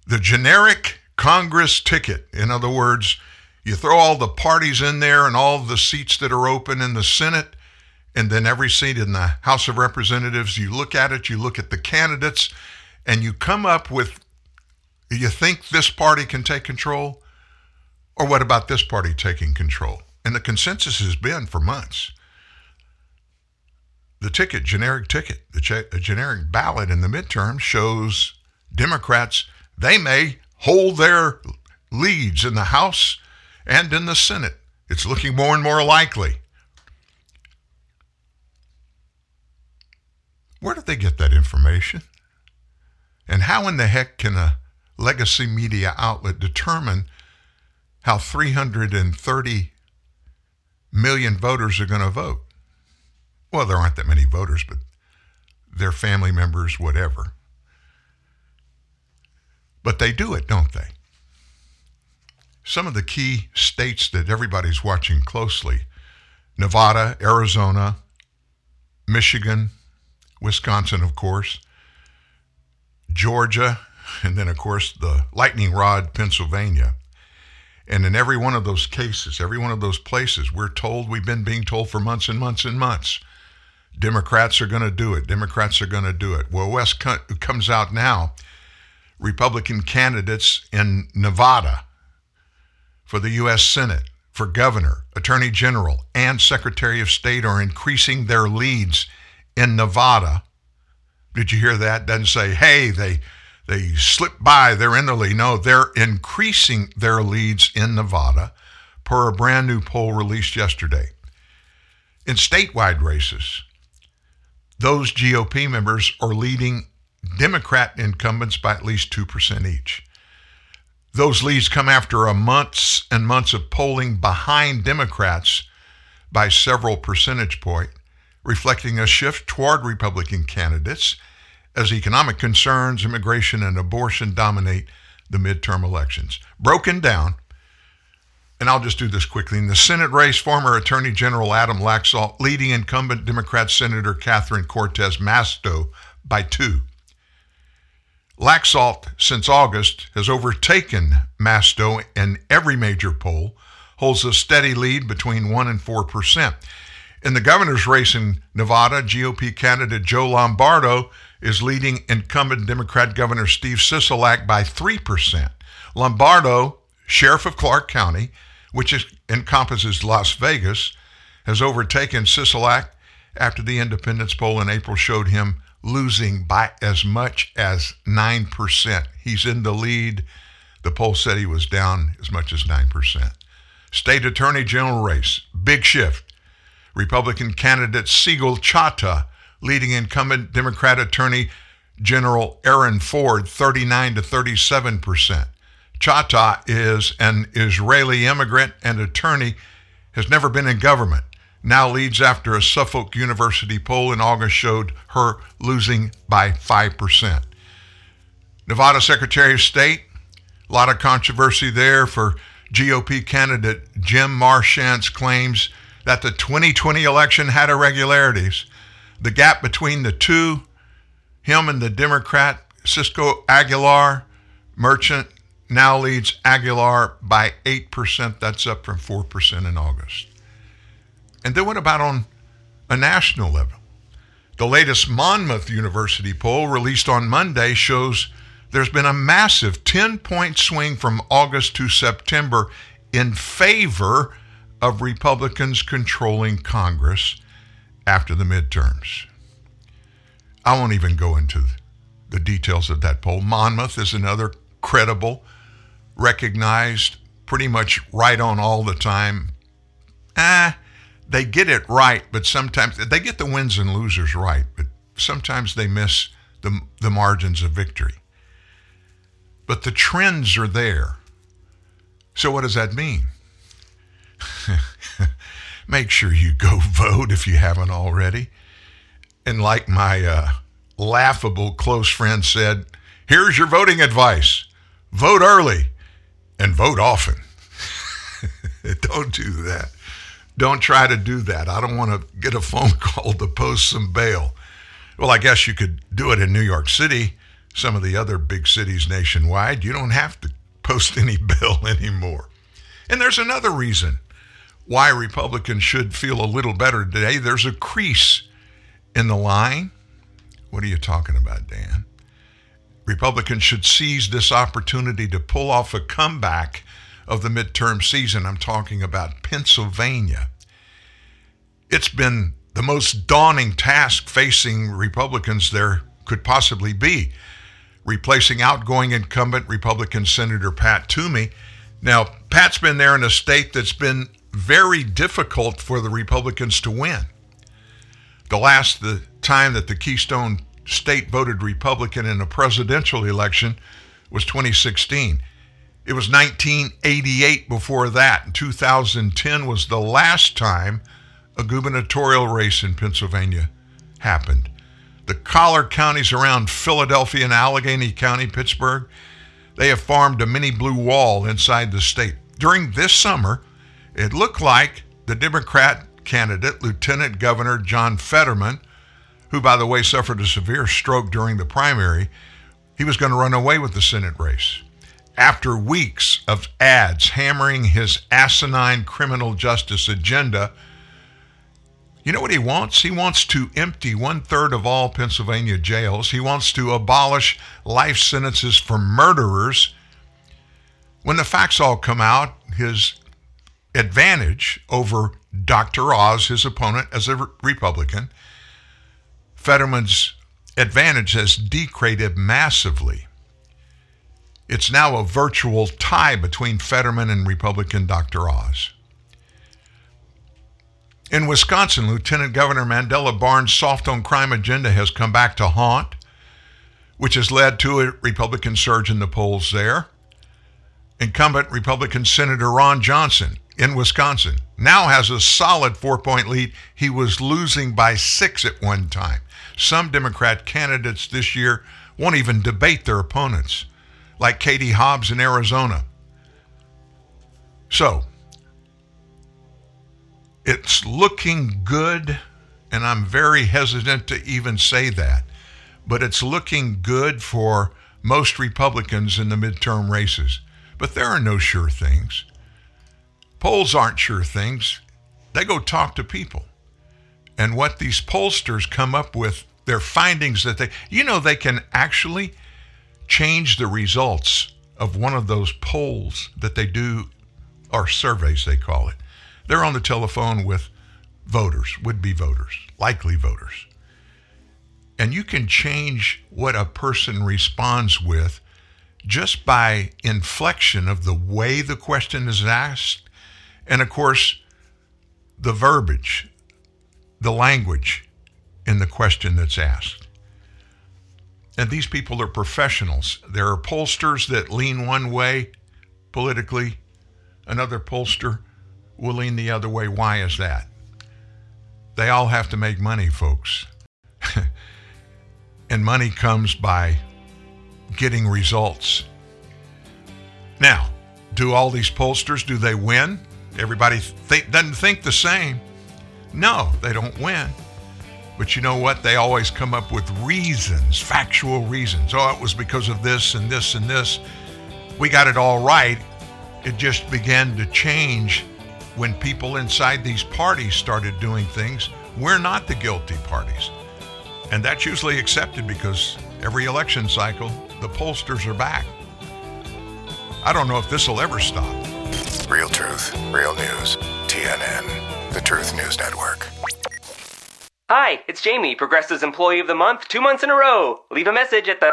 the generic Congress ticket? In other words, you throw all the parties in there and all the seats that are open in the Senate, and then every seat in the House of Representatives, you look at it, you look at the candidates, and you come up with you think this party can take control? Or what about this party taking control? And the consensus has been for months the ticket, generic ticket, the generic ballot in the midterm shows Democrats, they may hold their leads in the House and in the Senate. It's looking more and more likely. Where did they get that information? And how in the heck can a legacy media outlet determine how 330 million voters are going to vote? Well, there aren't that many voters, but their family members, whatever. But they do it, don't they? Some of the key states that everybody's watching closely Nevada, Arizona, Michigan, Wisconsin, of course, Georgia, and then, of course, the lightning rod, Pennsylvania. And in every one of those cases, every one of those places, we're told, we've been being told for months and months and months Democrats are going to do it. Democrats are going to do it. Well, West co- comes out now. Republican candidates in Nevada for the U.S. Senate, for governor, attorney general, and secretary of state are increasing their leads in Nevada. Did you hear that? Doesn't say, hey, they they slipped by, they're in the lead. No, they're increasing their leads in Nevada per a brand new poll released yesterday. In statewide races, those GOP members are leading Democrat incumbents by at least 2% each. Those leads come after a months and months of polling behind Democrats by several percentage point, reflecting a shift toward Republican candidates as economic concerns, immigration, and abortion dominate the midterm elections. Broken down, and I'll just do this quickly. In the Senate race, former Attorney General Adam Laxalt leading incumbent Democrat Senator Catherine Cortez Masto by two. Laxalt, since August, has overtaken Masto in every major poll, holds a steady lead between 1 and 4 percent. In the governor's race in Nevada, GOP candidate Joe Lombardo is leading incumbent Democrat Governor Steve Sisolak by 3%. Lombardo, sheriff of Clark County, which is, encompasses Las Vegas, has overtaken Sisolak after the independence poll in April showed him losing by as much as 9%. He's in the lead. The poll said he was down as much as 9%. State Attorney General race, big shift. Republican candidate Sigal Chattah, leading incumbent Democrat Attorney General Aaron Ford 39 to 37 percent. Chattah is an Israeli immigrant and attorney, has never been in government. Now leads after a Suffolk University poll in August showed her losing by 5%. Nevada Secretary of State, a lot of controversy there for GOP candidate Jim Marchant's claims that the 2020 election had irregularities. The gap between the two, him and the Democrat Cisco Aguilar, Marchant, now leads Aguilar by 8%. That's up from 4% in August. And then what about on a national level? The latest Monmouth University poll released on Monday shows there's been a massive 10 point swing from August to September in favor of Republicans controlling Congress after the midterms. I won't even go into the details of that poll. Monmouth is another credible, recognized, pretty much right on all the time. Ah, they get it right, but sometimes they get the wins and losers right, but sometimes they miss the, the margins of victory. But the trends are there. So, what does that mean? Make sure you go vote if you haven't already. And like my uh, laughable close friend said, here's your voting advice vote early and vote often. Don't do that. Don't try to do that. I don't want to get a phone call to post some bail. Well, I guess you could do it in New York City, some of the other big cities nationwide. You don't have to post any bail anymore. And there's another reason why Republicans should feel a little better today. There's a crease in the line. What are you talking about, Dan? Republicans should seize this opportunity to pull off a comeback of the midterm season. I'm talking about Pennsylvania. It's been the most daunting task facing Republicans there could possibly be. Replacing outgoing incumbent Republican Senator Pat Toomey. Now, Pat's been there in a state that's been very difficult for the Republicans to win. The last the time that the Keystone State voted Republican in a presidential election was 2016. It was 1988 before that. And 2010 was the last time a gubernatorial race in Pennsylvania happened. The collar counties around Philadelphia and Allegheny County, Pittsburgh, they have formed a mini blue wall inside the state. During this summer, it looked like the Democrat candidate, Lieutenant Governor John Fetterman, who, by the way, suffered a severe stroke during the primary, he was going to run away with the Senate race. After weeks of ads hammering his asinine criminal justice agenda, You know what he wants? He wants to empty one third of all Pennsylvania jails. He wants to abolish life sentences for murderers. When the facts all come out, his advantage over Dr. Oz, his opponent as a Republican, Fetterman's advantage has degraded massively. It's now a virtual tie between Fetterman and Republican Dr. Oz. In Wisconsin, Lieutenant Governor Mandela Barnes' soft on crime agenda has come back to haunt, which has led to a Republican surge in the polls there. Incumbent Republican Senator Ron Johnson in Wisconsin now has a solid four point lead. He was losing by six at one time. Some Democrat candidates this year won't even debate their opponents, like Katie Hobbs in Arizona. So, it's looking good, and I'm very hesitant to even say that, but it's looking good for most Republicans in the midterm races. But there are no sure things. Polls aren't sure things. They go talk to people. And what these pollsters come up with, their findings that they, you know, they can actually change the results of one of those polls that they do, or surveys, they call it. They're on the telephone with voters, would be voters, likely voters. And you can change what a person responds with just by inflection of the way the question is asked. And of course, the verbiage, the language in the question that's asked. And these people are professionals. There are pollsters that lean one way politically, another pollster will lean the other way. Why is that? They all have to make money, folks. and money comes by getting results. Now, do all these pollsters do they win? Everybody doesn't think the same. No, they don't win. But you know what? They always come up with reasons, factual reasons. Oh, it was because of this and this and this. We got it all right. It just began to change when people inside these parties started doing things, we're not the guilty parties. And that's usually accepted because every election cycle, the pollsters are back. I don't know if this will ever stop. Real truth, real news. TNN, the Truth News Network. Hi, it's Jamie, Progressive's Employee of the Month, two months in a row. Leave a message at the.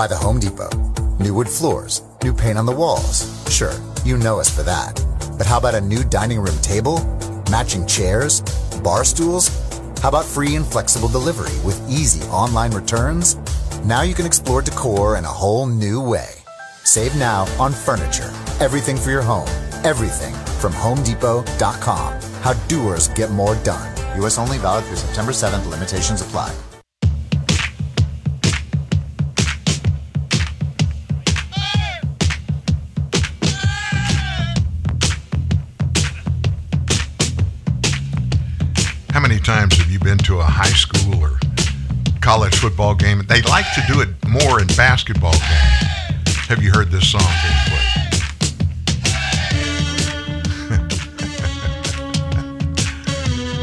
by the Home Depot. New wood floors, new paint on the walls. Sure, you know us for that. But how about a new dining room table? Matching chairs? Bar stools? How about free and flexible delivery with easy online returns? Now you can explore decor in a whole new way. Save now on furniture. Everything for your home. Everything from HomeDepot.com. How doers get more done. U.S. only valid through September 7th. Limitations apply. Times have you been to a high school or college football game? They like to do it more in basketball games. Have you heard this song being played?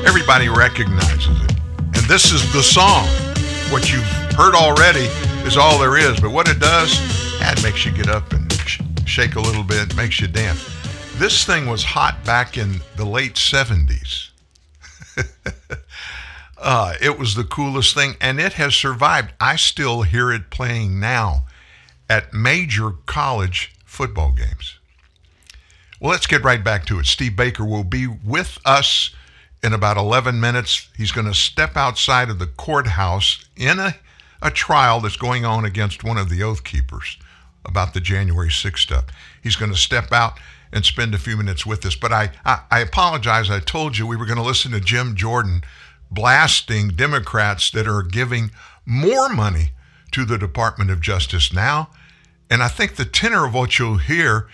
Everybody recognizes it. And this is the song. What you've heard already is all there is. But what it does, it makes you get up and sh- shake a little bit, makes you dance. This thing was hot back in the late 70s. uh, it was the coolest thing, and it has survived. I still hear it playing now at major college football games. Well, let's get right back to it. Steve Baker will be with us in about 11 minutes. He's going to step outside of the courthouse in a, a trial that's going on against one of the Oath Keepers about the January 6th stuff. He's going to step out and spend a few minutes with us. But I, I, I apologize. I told you we were going to listen to Jim Jordan blasting Democrats that are giving more money to the Department of Justice now. And I think the tenor of what you'll hear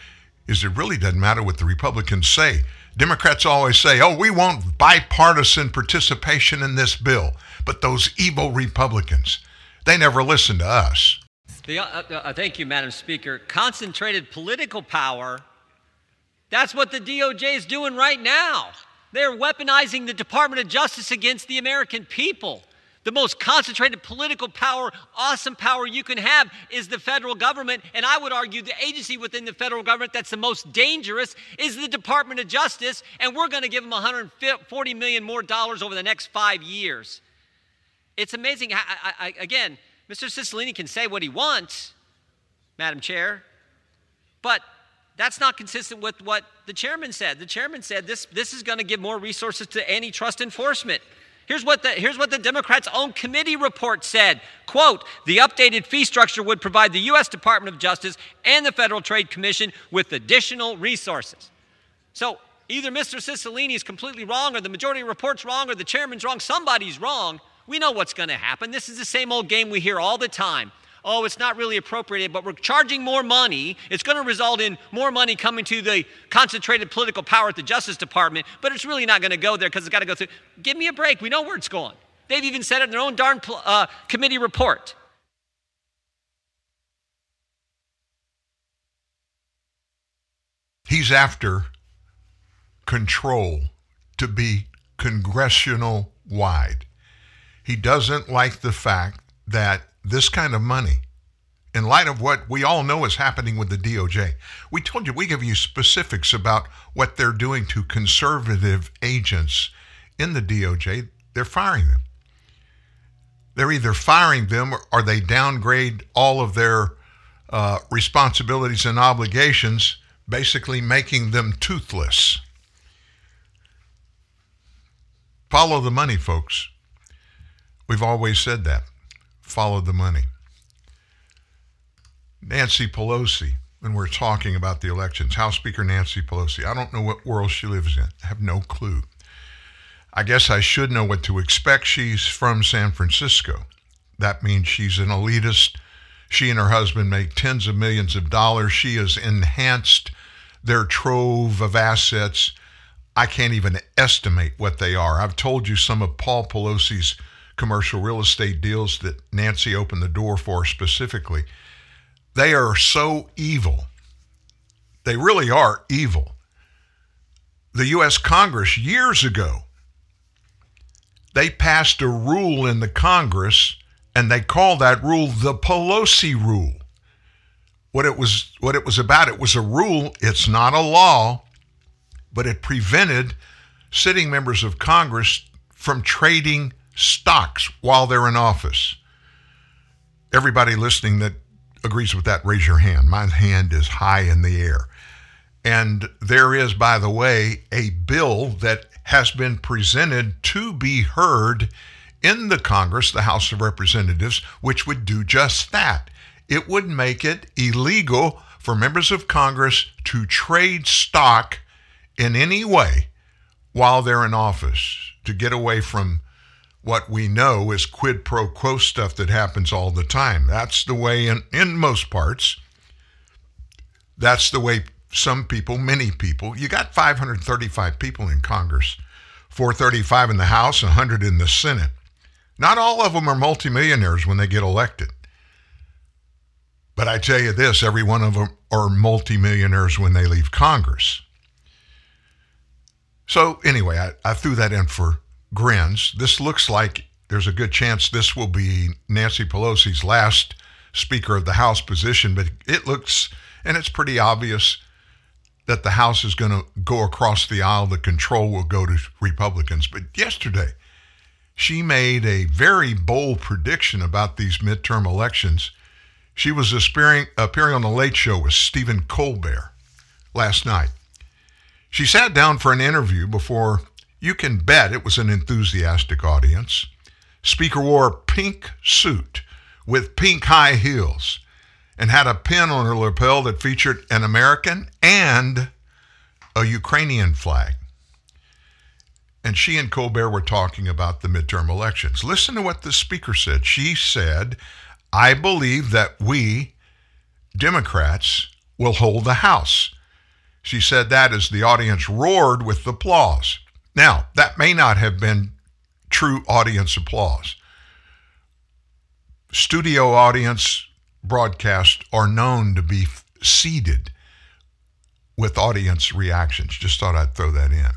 is it really doesn't matter what the Republicans say. Democrats always say, oh, we want bipartisan participation in this bill. But those evil Republicans, they never listen to us. The, uh, uh, thank you, Madam Speaker. Concentrated political power, that's what the DOJ is doing right now. They're weaponizing the Department of Justice against the American people. The most concentrated political power, awesome power you can have is the federal government. And I would argue the agency within the federal government that's the most dangerous is the Department of Justice. And we're going to give them 140 million more dollars over the next five years. It's amazing. I, I, again, Mr. Cicilline can say what he wants, Madam Chair, but that's not consistent with what the chairman said. The chairman said this, this is going to give more resources to antitrust enforcement. Here's what, the, here's what the Democrats' own committee report said. Quote, the updated fee structure would provide the U.S. Department of Justice and the Federal Trade Commission with additional resources. So either Mr. Cicilline is completely wrong, or the majority report's wrong, or the chairman's wrong. Somebody's wrong. We know what's going to happen. This is the same old game we hear all the time oh, it's not really appropriated, but we're charging more money. It's going to result in more money coming to the concentrated political power at the Justice Department, but it's really not going to go there because it's got to go through. Give me a break. We know where it's going. They've even said it in their own darn uh, committee report. He's after control to be congressional wide. He doesn't like the fact that this kind of money in light of what we all know is happening with the DOJ. We told you, we give you specifics about what they're doing to conservative agents in the DOJ. They're firing them. They're either firing them or they downgrade all of their uh, responsibilities and obligations, basically making them toothless. Follow the money, folks. We've always said that follow the money. Nancy Pelosi, when we're talking about the elections, House Speaker Nancy Pelosi, I don't know what world she lives in. I have no clue. I guess I should know what to expect. She's from San Francisco. That means she's an elitist. She and her husband make tens of millions of dollars. She has enhanced their trove of assets. I can't even estimate what they are. I've told you some of Paul Pelosi's commercial real estate deals that Nancy opened the door for specifically, they are so evil. They really are evil. The U.S. Congress, years ago, they passed a rule in the Congress, and they call that rule the Pelosi rule. What it was, what it was about, it was a rule. It's not a law, but it prevented sitting members of Congress from trading stocks while they're in office. Everybody listening that agrees with that, raise your hand. My hand is high in the air. And there is, by the way, a bill that has been presented to be heard in the Congress, the House of Representatives, which would do just that. It would make it illegal for members of Congress to trade stock in any way while they're in office to get away from what we know is quid pro quo stuff that happens all the time. That's the way in, in most parts. That's the way some people, many people, you got 535 people in Congress, 435 in the House, 100 in the Senate. Not all of them are multimillionaires when they get elected. But I tell you this every one of them are multimillionaires when they leave Congress. So, anyway, I, I threw that in for grins. This looks like there's a good chance this will be Nancy Pelosi's last Speaker of the House position, but it looks, and it's pretty obvious, that the House is going to go across the aisle. The control will go to Republicans. But yesterday, she made a very bold prediction about these midterm elections. She was appearing, appearing on The Late Show with Stephen Colbert last night. She sat down for an interview before you can bet it was an enthusiastic audience. Speaker wore a pink suit with pink high heels and had a pin on her lapel that featured an American and a Ukrainian flag. and she and Colbert were talking about the midterm elections. Listen to what the speaker said. She said, I believe that we, Democrats, will hold the House. She said that as the audience roared with applause. Now, that may not have been true audience applause. Studio audience broadcasts are known to be seeded with audience reactions. Just thought I'd throw that in.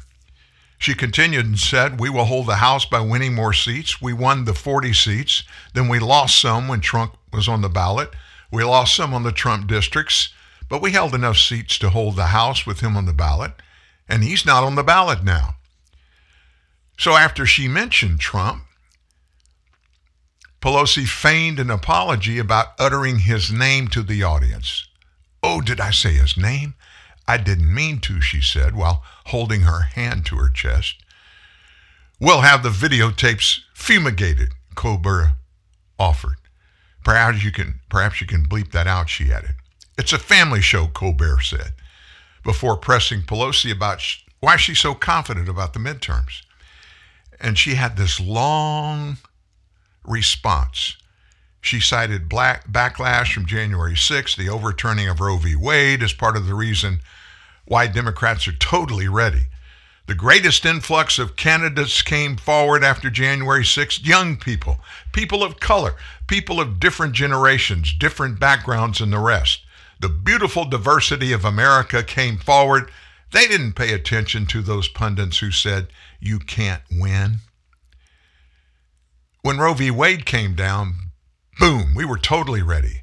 She continued and said, We will hold the House by winning more seats. We won the 40 seats. Then we lost some when Trump was on the ballot. We lost some on the Trump districts, but we held enough seats to hold the House with him on the ballot, and he's not on the ballot now. So after she mentioned Trump, Pelosi feigned an apology about uttering his name to the audience. Oh, did I say his name? I didn't mean to, she said while holding her hand to her chest. We'll have the videotapes fumigated, Colbert offered. Perhaps you can perhaps you can bleep that out, she added. It's a family show, Colbert said, before pressing Pelosi about why she's so confident about the midterms. And she had this long response. She cited black backlash from January 6th, the overturning of Roe v. Wade, as part of the reason why Democrats are totally ready. The greatest influx of candidates came forward after January 6th young people, people of color, people of different generations, different backgrounds, and the rest. The beautiful diversity of America came forward. They didn't pay attention to those pundits who said, You can't win. When Roe v. Wade came down, boom, we were totally ready.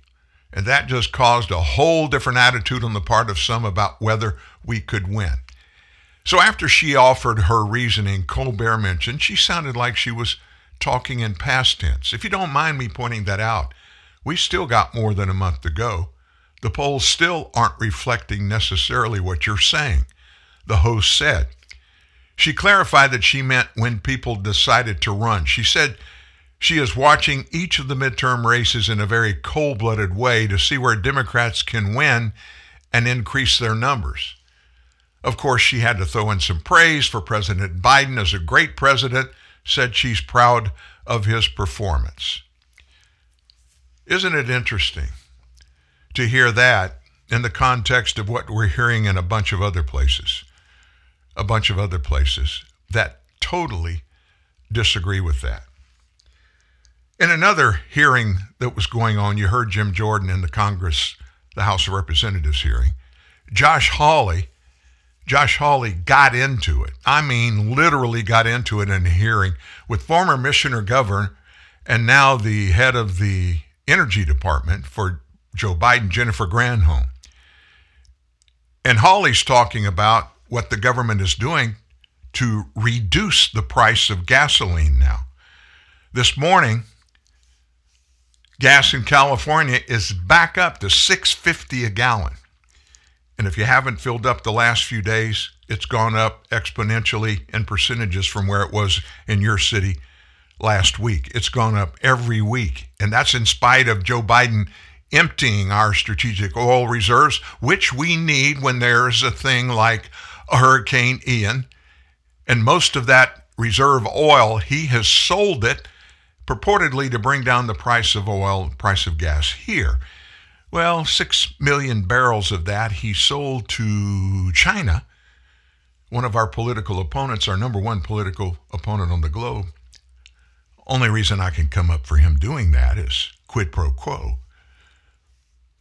And that just caused a whole different attitude on the part of some about whether we could win. So after she offered her reasoning, Colbert mentioned she sounded like she was talking in past tense. If you don't mind me pointing that out, we still got more than a month to go. The polls still aren't reflecting necessarily what you're saying, the host said. She clarified that she meant when people decided to run. She said she is watching each of the midterm races in a very cold blooded way to see where Democrats can win and increase their numbers. Of course, she had to throw in some praise for President Biden as a great president, said she's proud of his performance. Isn't it interesting to hear that in the context of what we're hearing in a bunch of other places? A bunch of other places that totally disagree with that. In another hearing that was going on, you heard Jim Jordan in the Congress, the House of Representatives hearing. Josh Hawley, Josh Hawley got into it. I mean, literally got into it in a hearing with former Michigan governor and now the head of the Energy Department for Joe Biden, Jennifer Granholm. And Hawley's talking about what the government is doing to reduce the price of gasoline now. This morning, gas in California is back up to 650 a gallon. And if you haven't filled up the last few days, it's gone up exponentially in percentages from where it was in your city last week. It's gone up every week. And that's in spite of Joe Biden emptying our strategic oil reserves, which we need when there's a thing like Hurricane Ian. And most of that reserve oil, he has sold it purportedly to bring down the price of oil, price of gas here. Well, six million barrels of that he sold to China, one of our political opponents, our number one political opponent on the globe. Only reason I can come up for him doing that is quid pro quo.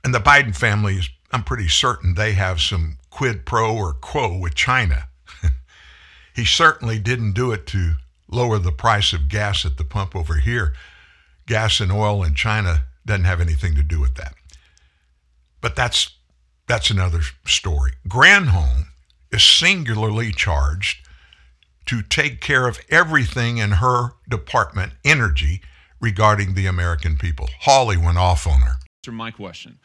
And the Biden family is, I'm pretty certain they have some quid pro or quo with China. he certainly didn't do it to lower the price of gas at the pump over here. Gas and oil in China doesn't have anything to do with that. But that's that's another story. Granholm is singularly charged to take care of everything in her department, energy, regarding the American people. Hawley went off on her. Answer my question.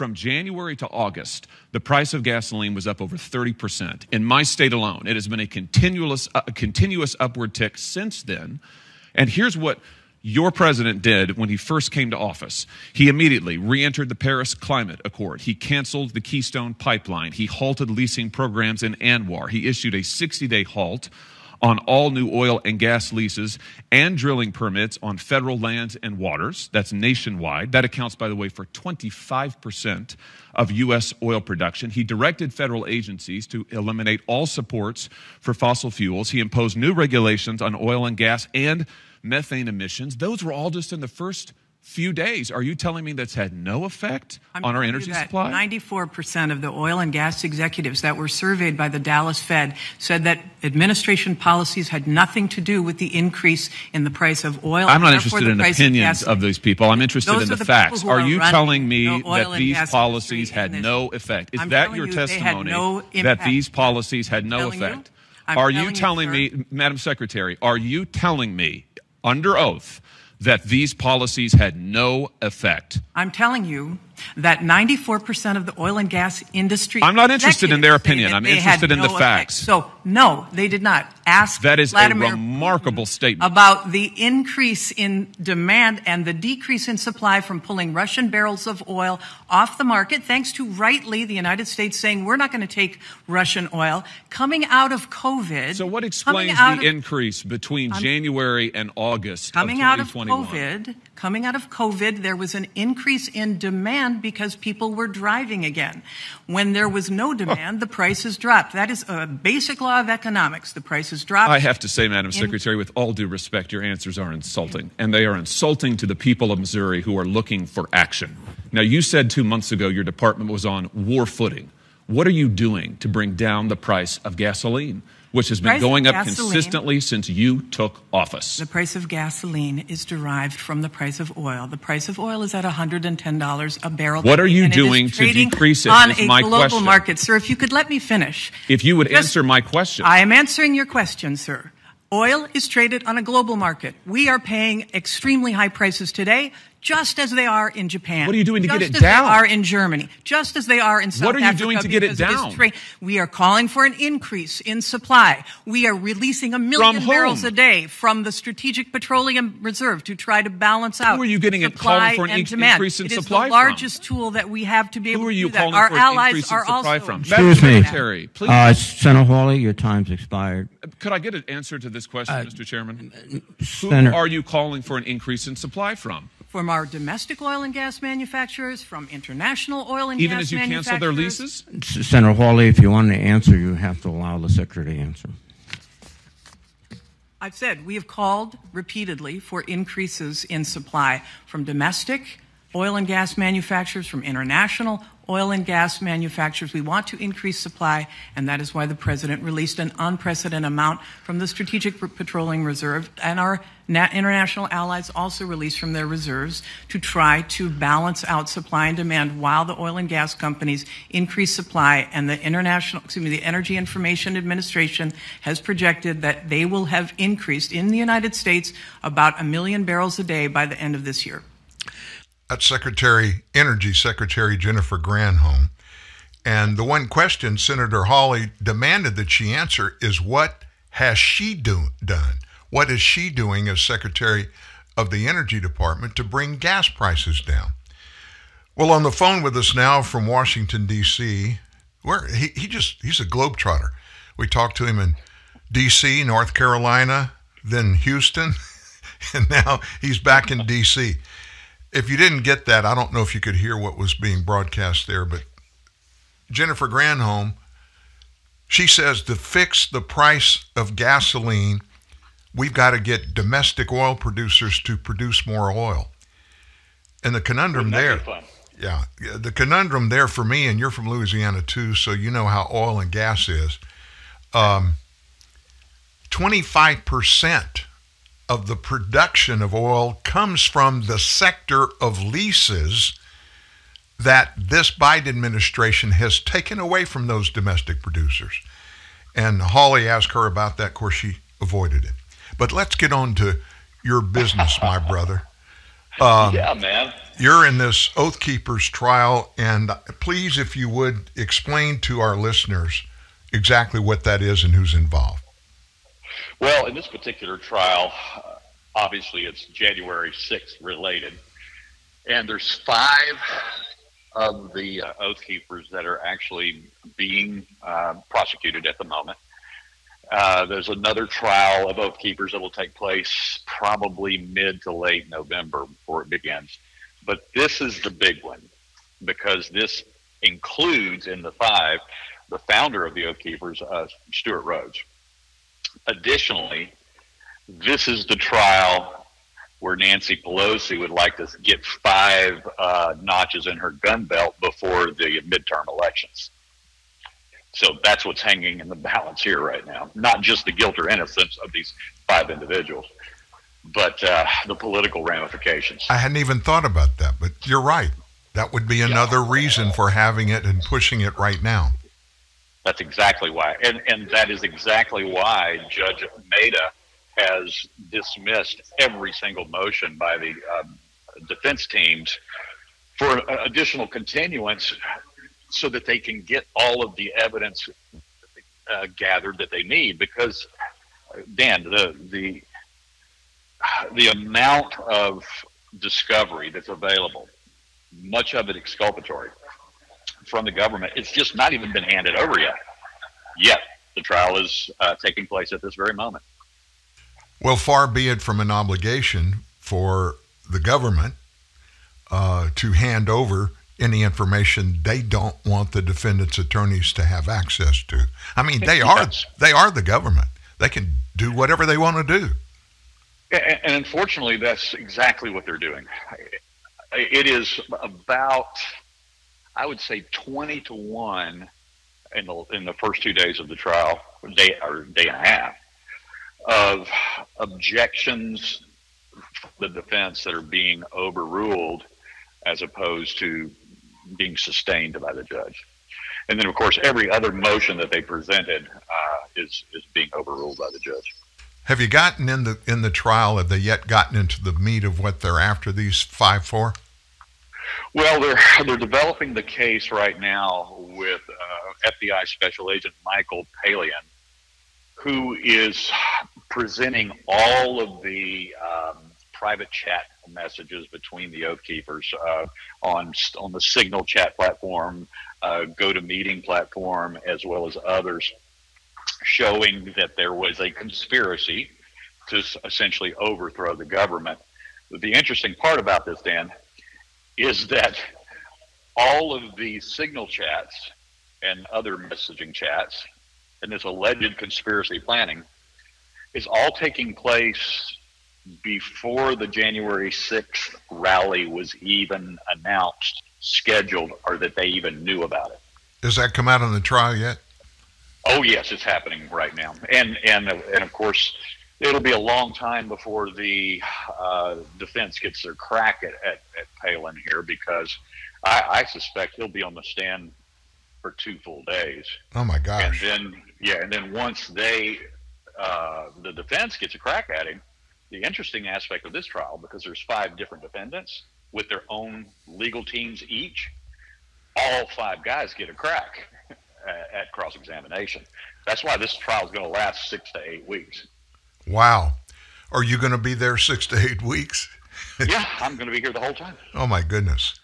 From January to August, the price of gasoline was up over 30%. In my state alone, it has been a continuous, uh, continuous upward tick since then. And here's what your president did when he first came to office. He immediately re entered the Paris Climate Accord. He canceled the Keystone Pipeline. He halted leasing programs in ANWR. He issued a 60 day halt on all new oil and gas leases and drilling permits on federal lands and waters. That's nationwide. That accounts, by the way, for 25% of U.S. oil production. He directed federal agencies to eliminate all supports for fossil fuels. He imposed new regulations on oil and gas and methane emissions. Those were all just in the first few days. Are you telling me that's had no effect I'm on our energy supply? 94% of the oil and gas executives that were surveyed by the Dallas Fed said that administration policies had nothing to do with the increase in the price of oil. I'm not interested in opinions of, of these people. I'm interested Those in the, the facts. Are are you telling me that these policies had no effect? Is I'm that your you testimony no that these policies had no you. effect? I'm are you telling you, telling me, Madam Secretary, are you telling me under oath that these policies had no effect? I'm telling you that 94% of the oil and gas industry. I'm not interested in their opinion. I'm interested in no the effect. facts. So, no, they did not. Ask That is Vladimir a remarkable statement. about the increase in demand and the decrease in supply from pulling Russian barrels of oil off the market, thanks to rightly the United States saying we're not going to take Russian oil. Coming out of COVID. So, what explains the of- increase between January and August Coming of out of COVID, coming out of COVID, there was an increase in demand because people were driving again. When there was no demand, the prices dropped. That is a basic law of economics. The prices dropped. I have to say, Madam Secretary, with all due respect, your answers are insulting. And they are insulting to the people of Missouri who are looking for action. Now, you said two months ago your department was on war footing. What are you doing to bring down the price of gasoline, which has been going up consistently since you took office? The price of gasoline is derived from the price of oil. The price of oil is at $110 a barrel. What are you doing to decrease it On is a my global question. market, sir. If you could let me finish. If you would Just- answer my question. I am answering your question, sir. Oil is traded on a global market. We are paying extremely high prices today, just as they are in Japan. What are you doing to get it down? Just as down? They are in Germany, just as they are in South Africa. What are you Africa doing to get it down? tra- we are calling for an increase in supply. We are releasing a million From barrels a day from the Strategic Petroleum Reserve to try to balance out. Who are you getting it supply calling for an and in- demand. increase in It is supply the from? largest tool that we have to be able Who are to you do calling Our for an allies increase in are supply also from? Excuse me. Secretary, please. Uh, Senator Hawley, your time's expired. Could I get an answer to this question, Uh, Mr. Chairman? Who are you calling for an increase in supply from? from our domestic oil and gas manufacturers, from international oil and Even gas manufacturers. Even as you cancel their leases? Senator Hawley, if you want to answer, you have to allow the secretary to answer. I've said we have called repeatedly for increases in supply from domestic oil and gas manufacturers, from international oil and gas manufacturers. We want to increase supply, and that is why the president released an unprecedented amount from the Strategic Petroleum Reserve, and our na- international allies also released from their reserves to try to balance out supply and demand while the oil and gas companies increase supply. And the international, excuse me, the Energy Information Administration has projected that they will have increased in the United States about a million barrels a day by the end of this year. That's Secretary Energy Secretary Jennifer Granholm. And the one question Senator Hawley demanded that she answer is what has she do, done? What is she doing as Secretary of the Energy Department to bring gas prices down? Well, on the phone with us now from Washington, D.C., where he, he just he's a globetrotter. We talked to him in D.C., North Carolina, then Houston, and now he's back in D.C if you didn't get that, I don't know if you could hear what was being broadcast there, but Jennifer Granholm, she says to fix the price of gasoline, we've got to get domestic oil producers to produce more oil. And the conundrum there, yeah, the conundrum there for me, and you're from Louisiana too, so you know how oil and gas is. Um, 25% of the production of oil comes from the sector of leases that this Biden administration has taken away from those domestic producers. And Hawley asked her about that. Of course, she avoided it. But let's get on to your business, my brother. Um, yeah, man. You're in this Oath Keepers trial, and please, if you would, explain to our listeners exactly what that is and who's involved. Well, in this particular trial, uh, obviously it's January 6th related, and there's five of the uh, Oath Keepers that are actually being uh, prosecuted at the moment. Uh, there's another trial of oath keepers that will take place probably mid to late November before it begins. But this is the big one because this includes in the five the founder of the Oath Keepers, uh, Stewart Rhodes. Additionally, this is the trial where Nancy Pelosi would like to get five uh, notches in her gun belt before the midterm elections. So that's what's hanging in the balance here right now. Not just the guilt or innocence of these five individuals, but uh, the political ramifications. I hadn't even thought about that, but you're right. That would be another reason for having it and pushing it right now. That's exactly why. And, and that is exactly why Judge Mehta has dismissed every single motion by the um, defense teams for additional continuance so that they can get all of the evidence uh, gathered that they need. Because, Dan, the, the, the amount of discovery that's available, much of it exculpatory from the government, it's just not even been handed over yet. Yet the trial is uh, taking place at this very moment. Well, far be it from an obligation for the government uh, to hand over any information they don't want the defendant's attorneys to have access to. I mean, they are they are the government. They can do whatever they want to do. And unfortunately, that's exactly what they're doing. It is about, I would say, twenty to one in the in the first two days of the trial, day or day and a half, of objections the defense that are being overruled as opposed to being sustained by the judge. And then, of course, every other motion that they presented uh, is is being overruled by the judge. Have you gotten in the in the trial? Have they yet gotten into the meat of what they're after? These five four. Well, they're they're developing the case right now with uh, FBI Special Agent Michael Palian, who is presenting all of the um, private chat messages between the Oath Keepers uh, on on the Signal chat platform, uh, GoToMeeting platform, as well as others, showing that there was a conspiracy to essentially overthrow the government. The interesting part about this, Dan, is that all of the Signal chats and other messaging chats and this alleged conspiracy planning is all taking place before the January 6th rally was even announced, scheduled, or that they even knew about it. Does that come out on the trial yet? Oh yes, it's happening right now, and and and of course, it'll be a long time before the uh, defense gets their crack at, at, at Palian here because I, I suspect he'll be on the stand for two full days. Oh my gosh! And then yeah, and then once they uh, the defense gets a crack at him, the interesting aspect of this trial because there's five different defendants with their own legal teams each. All five guys get a crack at cross examination. That's why this trial is going to last six to eight weeks. Wow. Are you going to be there six to eight weeks? yeah, I'm going to be here the whole time. Oh, my goodness.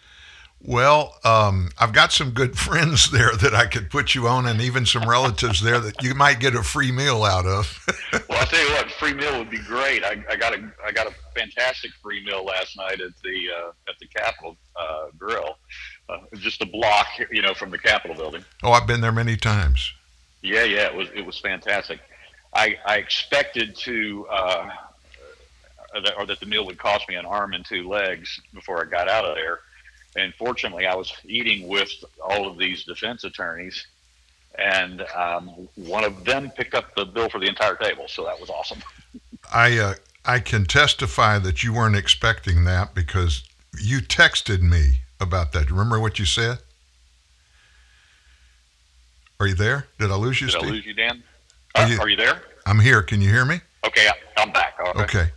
Well, um, I've got some good friends there that I could put you on, and even some relatives there that you might get a free meal out of. well, I'll tell you what, free meal would be great. I, I, got a I got a fantastic free meal last night at the uh, at the Capitol uh, Grill, uh, just a block, you know, from the Capitol building. Oh, I've been there many times. Yeah, yeah, it was it was fantastic. I, I expected to, uh, or that the meal would cost me an arm and two legs before I got out of there and fortunately, I was eating with all of these defense attorneys, and um, one of them picked up the bill for the entire table. So that was awesome. I uh, I can testify that you weren't expecting that because you texted me about that. Remember what you said? Are you there? Did I lose you? Did Steve? I lose you, Dan? Are, you, are you there? I'm here. Can you hear me? Okay, I'm back. Okay. okay.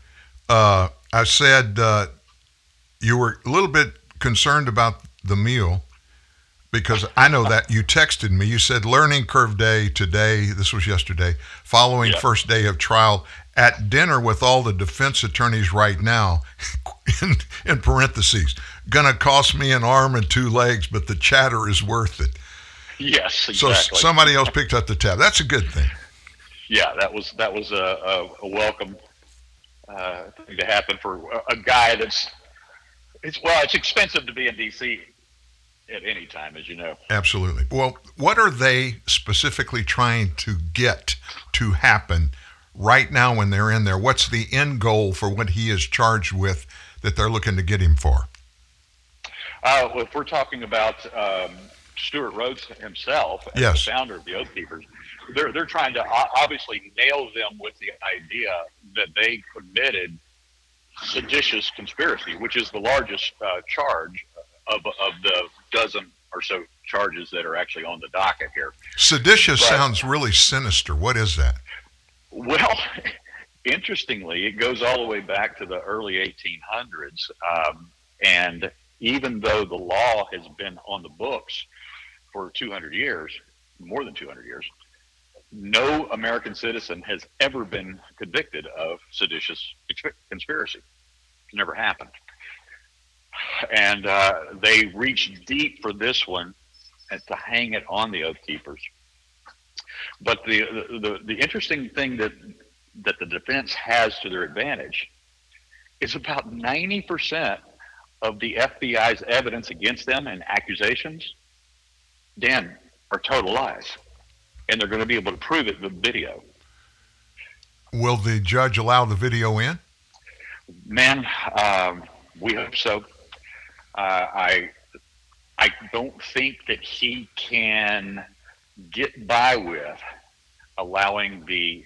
Uh, I said uh, you were a little bit concerned about the meal because I know that you texted me. You said learning curve day today. This was yesterday, following yeah. first day of trial at dinner with all the defense attorneys right now. in, in parentheses, gonna cost me an arm and two legs, but the chatter is worth it. Yes, exactly. So somebody else picked up the tab. That's a good thing. Yeah, that was that was a, a, a welcome uh, thing to happen for a, a guy that's it's well, it's expensive to be in D.C. at any time, as you know. Absolutely. Well, what are they specifically trying to get to happen right now when they're in there? What's the end goal for what he is charged with that they're looking to get him for? Uh, if we're talking about um, Stewart Rhodes himself, as yes. the founder of the Oath Keepers, they're they're trying to obviously nail them with the idea that they committed seditious conspiracy, which is the largest uh, charge of of the dozen or so charges that are actually on the docket here. Seditious but, sounds really sinister. What is that? Well, interestingly, it goes all the way back to the early 1800s, um, and even though the law has been on the books for 200 years, more than 200 years, no American citizen has ever been convicted of seditious conspiracy. It's never happened. And uh, they reached deep for this one to hang it on the Oath Keepers. But the, the, the interesting thing that, that the defense has to their advantage is about 90% of the FBI's evidence against them and accusations, Dan, are total lies and they're going to be able to prove it with video. Will the judge allow the video in? Man, um, we hope so. Uh, I I don't think that he can get by with allowing the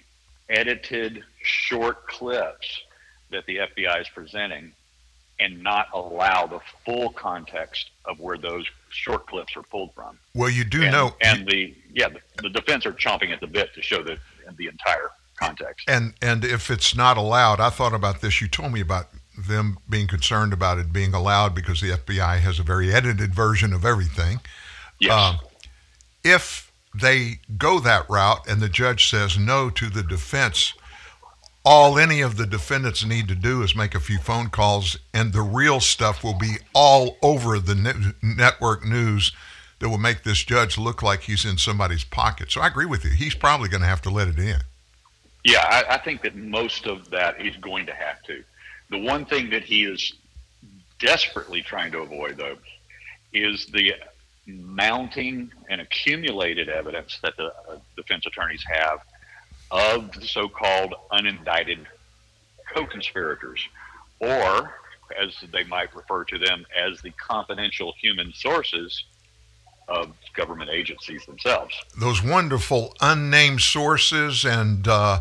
edited short clips that the FBI is presenting and not allow the full context of where those short clips are pulled from. Well, you do and, know, and the yeah, the, the, defense are chomping at the bit to show the the entire context. And and if it's not allowed, I thought about this. You told me about them being concerned about it being allowed because the FBI has a very edited version of everything. Yes. Um, if they go that route and the judge says no to the defense all any of the defendants need to do is make a few phone calls, and the real stuff will be all over the ne- network news that will make this judge look like he's in somebody's pocket. So I agree with you. He's probably going to have to let it in. Yeah, I, I think that most of that he's going to have to. The one thing that he is desperately trying to avoid, though, is the mounting and accumulated evidence that the uh, defense attorneys have of the so called unindicted co conspirators, or as they might refer to them as the confidential human sources of government agencies themselves. Those wonderful unnamed sources and uh,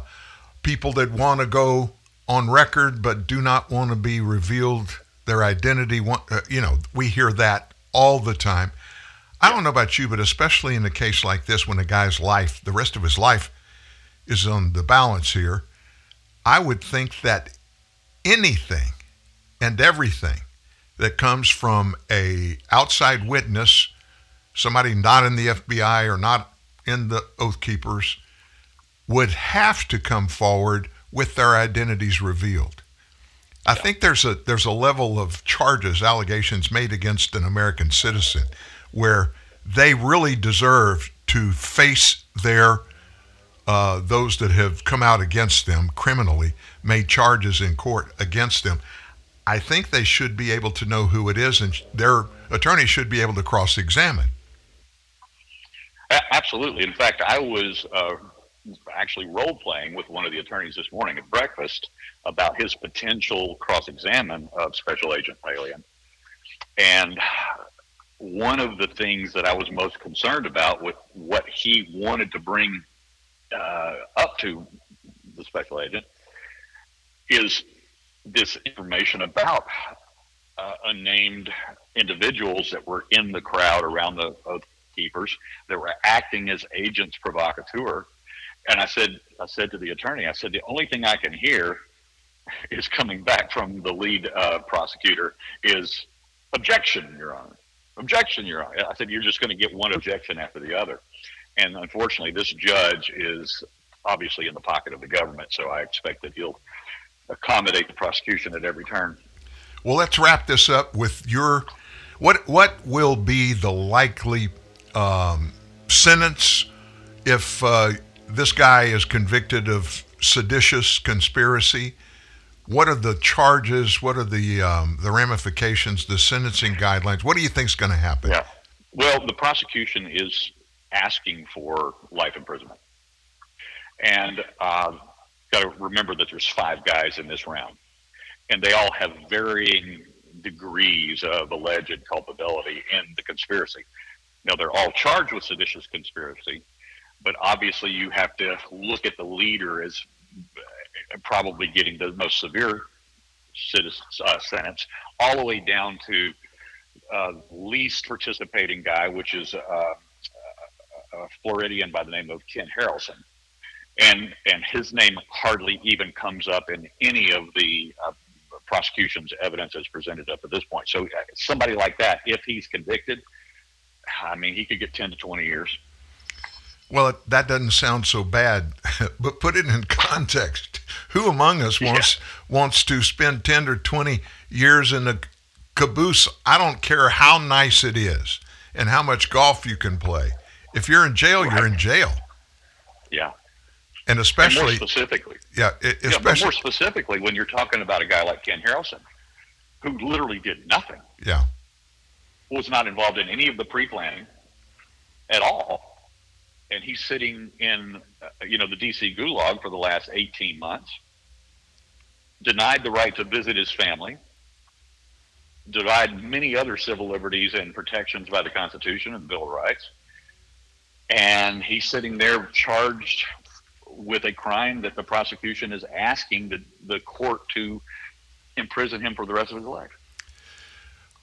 people that want to go on record but do not want to be revealed their identity. Uh, you know, we hear that all the time. I don't know about you, but especially in a case like this, when a guy's life, the rest of his life, is on the balance here, I would think that anything and everything that comes from a outside witness, somebody not in the FBI or not in the Oath Keepers, would have to come forward with their identities revealed. I think there's a there's a level of charges, allegations made against an American citizen where they really deserve to face their uh, those that have come out against them criminally, made charges in court against them. I think they should be able to know who it is, and their attorney should be able to cross examine. Absolutely. In fact, I was uh, actually role playing with one of the attorneys this morning at breakfast about his potential cross examine of Special Agent Palian. And one of the things that I was most concerned about with what he wanted to bring uh, up to the special agent is this information about uh, unnamed individuals that were in the crowd around the oath keepers that were acting as agents provocateur. And I said, I said to the attorney, I said, the only thing I can hear is coming back from the lead uh, prosecutor is objection, Your Honor. Objection, Your Honor. I said, you're just going to get one objection after the other. And unfortunately, this judge is obviously in the pocket of the government, so I expect that he'll accommodate the prosecution at every turn. Well, let's wrap this up with your what what will be the likely um, sentence if uh, this guy is convicted of seditious conspiracy. What are the charges? What are the um, the ramifications? The sentencing guidelines? What do you think is going to happen? Yeah. Well, the prosecution is asking for life imprisonment, and uh, got to remember that there's five guys in this round, and they all have varying degrees of alleged culpability in the conspiracy. Now, they're all charged with seditious conspiracy, but obviously you have to look at the leader as probably getting the most severe uh, sentence, all the way down to uh, least participating guy, which is uh, a Floridian by the name of Ken Harrelson. And, and his name hardly even comes up in any of the uh, prosecution's evidence as presented up at this point. So uh, somebody like that, if he's convicted, I mean, he could get 10 to 20 years. Well, that doesn't sound so bad, but put it in context. Who among us wants yeah. wants to spend 10 or 20 years in a caboose? I don't care how nice it is and how much golf you can play. If you're in jail, right. you're in jail. Yeah. And especially and more specifically. Yeah, especially yeah, but more specifically when you're talking about a guy like Ken Harrelson, who literally did nothing. Yeah. Was not involved in any of the pre-planning at all, and he's sitting in, uh, you know, the D.C. gulag for the last 18 months. Denied the right to visit his family. Denied many other civil liberties and protections by the Constitution and the Bill of Rights. And he's sitting there charged with a crime that the prosecution is asking the, the court to imprison him for the rest of his life.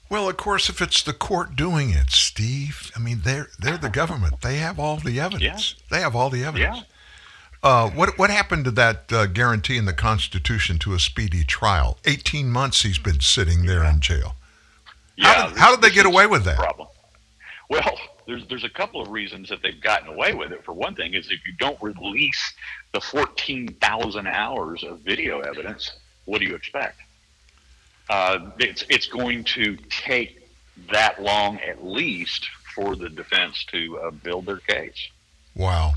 Well, of course, if it's the court doing it, Steve, I mean, they're they're the government. They have all the evidence. Yeah. They have all the evidence. Yeah. Uh, what what happened to that uh, guarantee in the Constitution to a speedy trial? Eighteen months he's been sitting there yeah. in jail. Yeah, how did, how did they get away with that? Problem. Well, there's there's a couple of reasons that they've gotten away with it. For one thing, is if you don't release the 14,000 hours of video evidence, what do you expect? Uh, it's it's going to take that long at least for the defense to uh, build their case. Wow.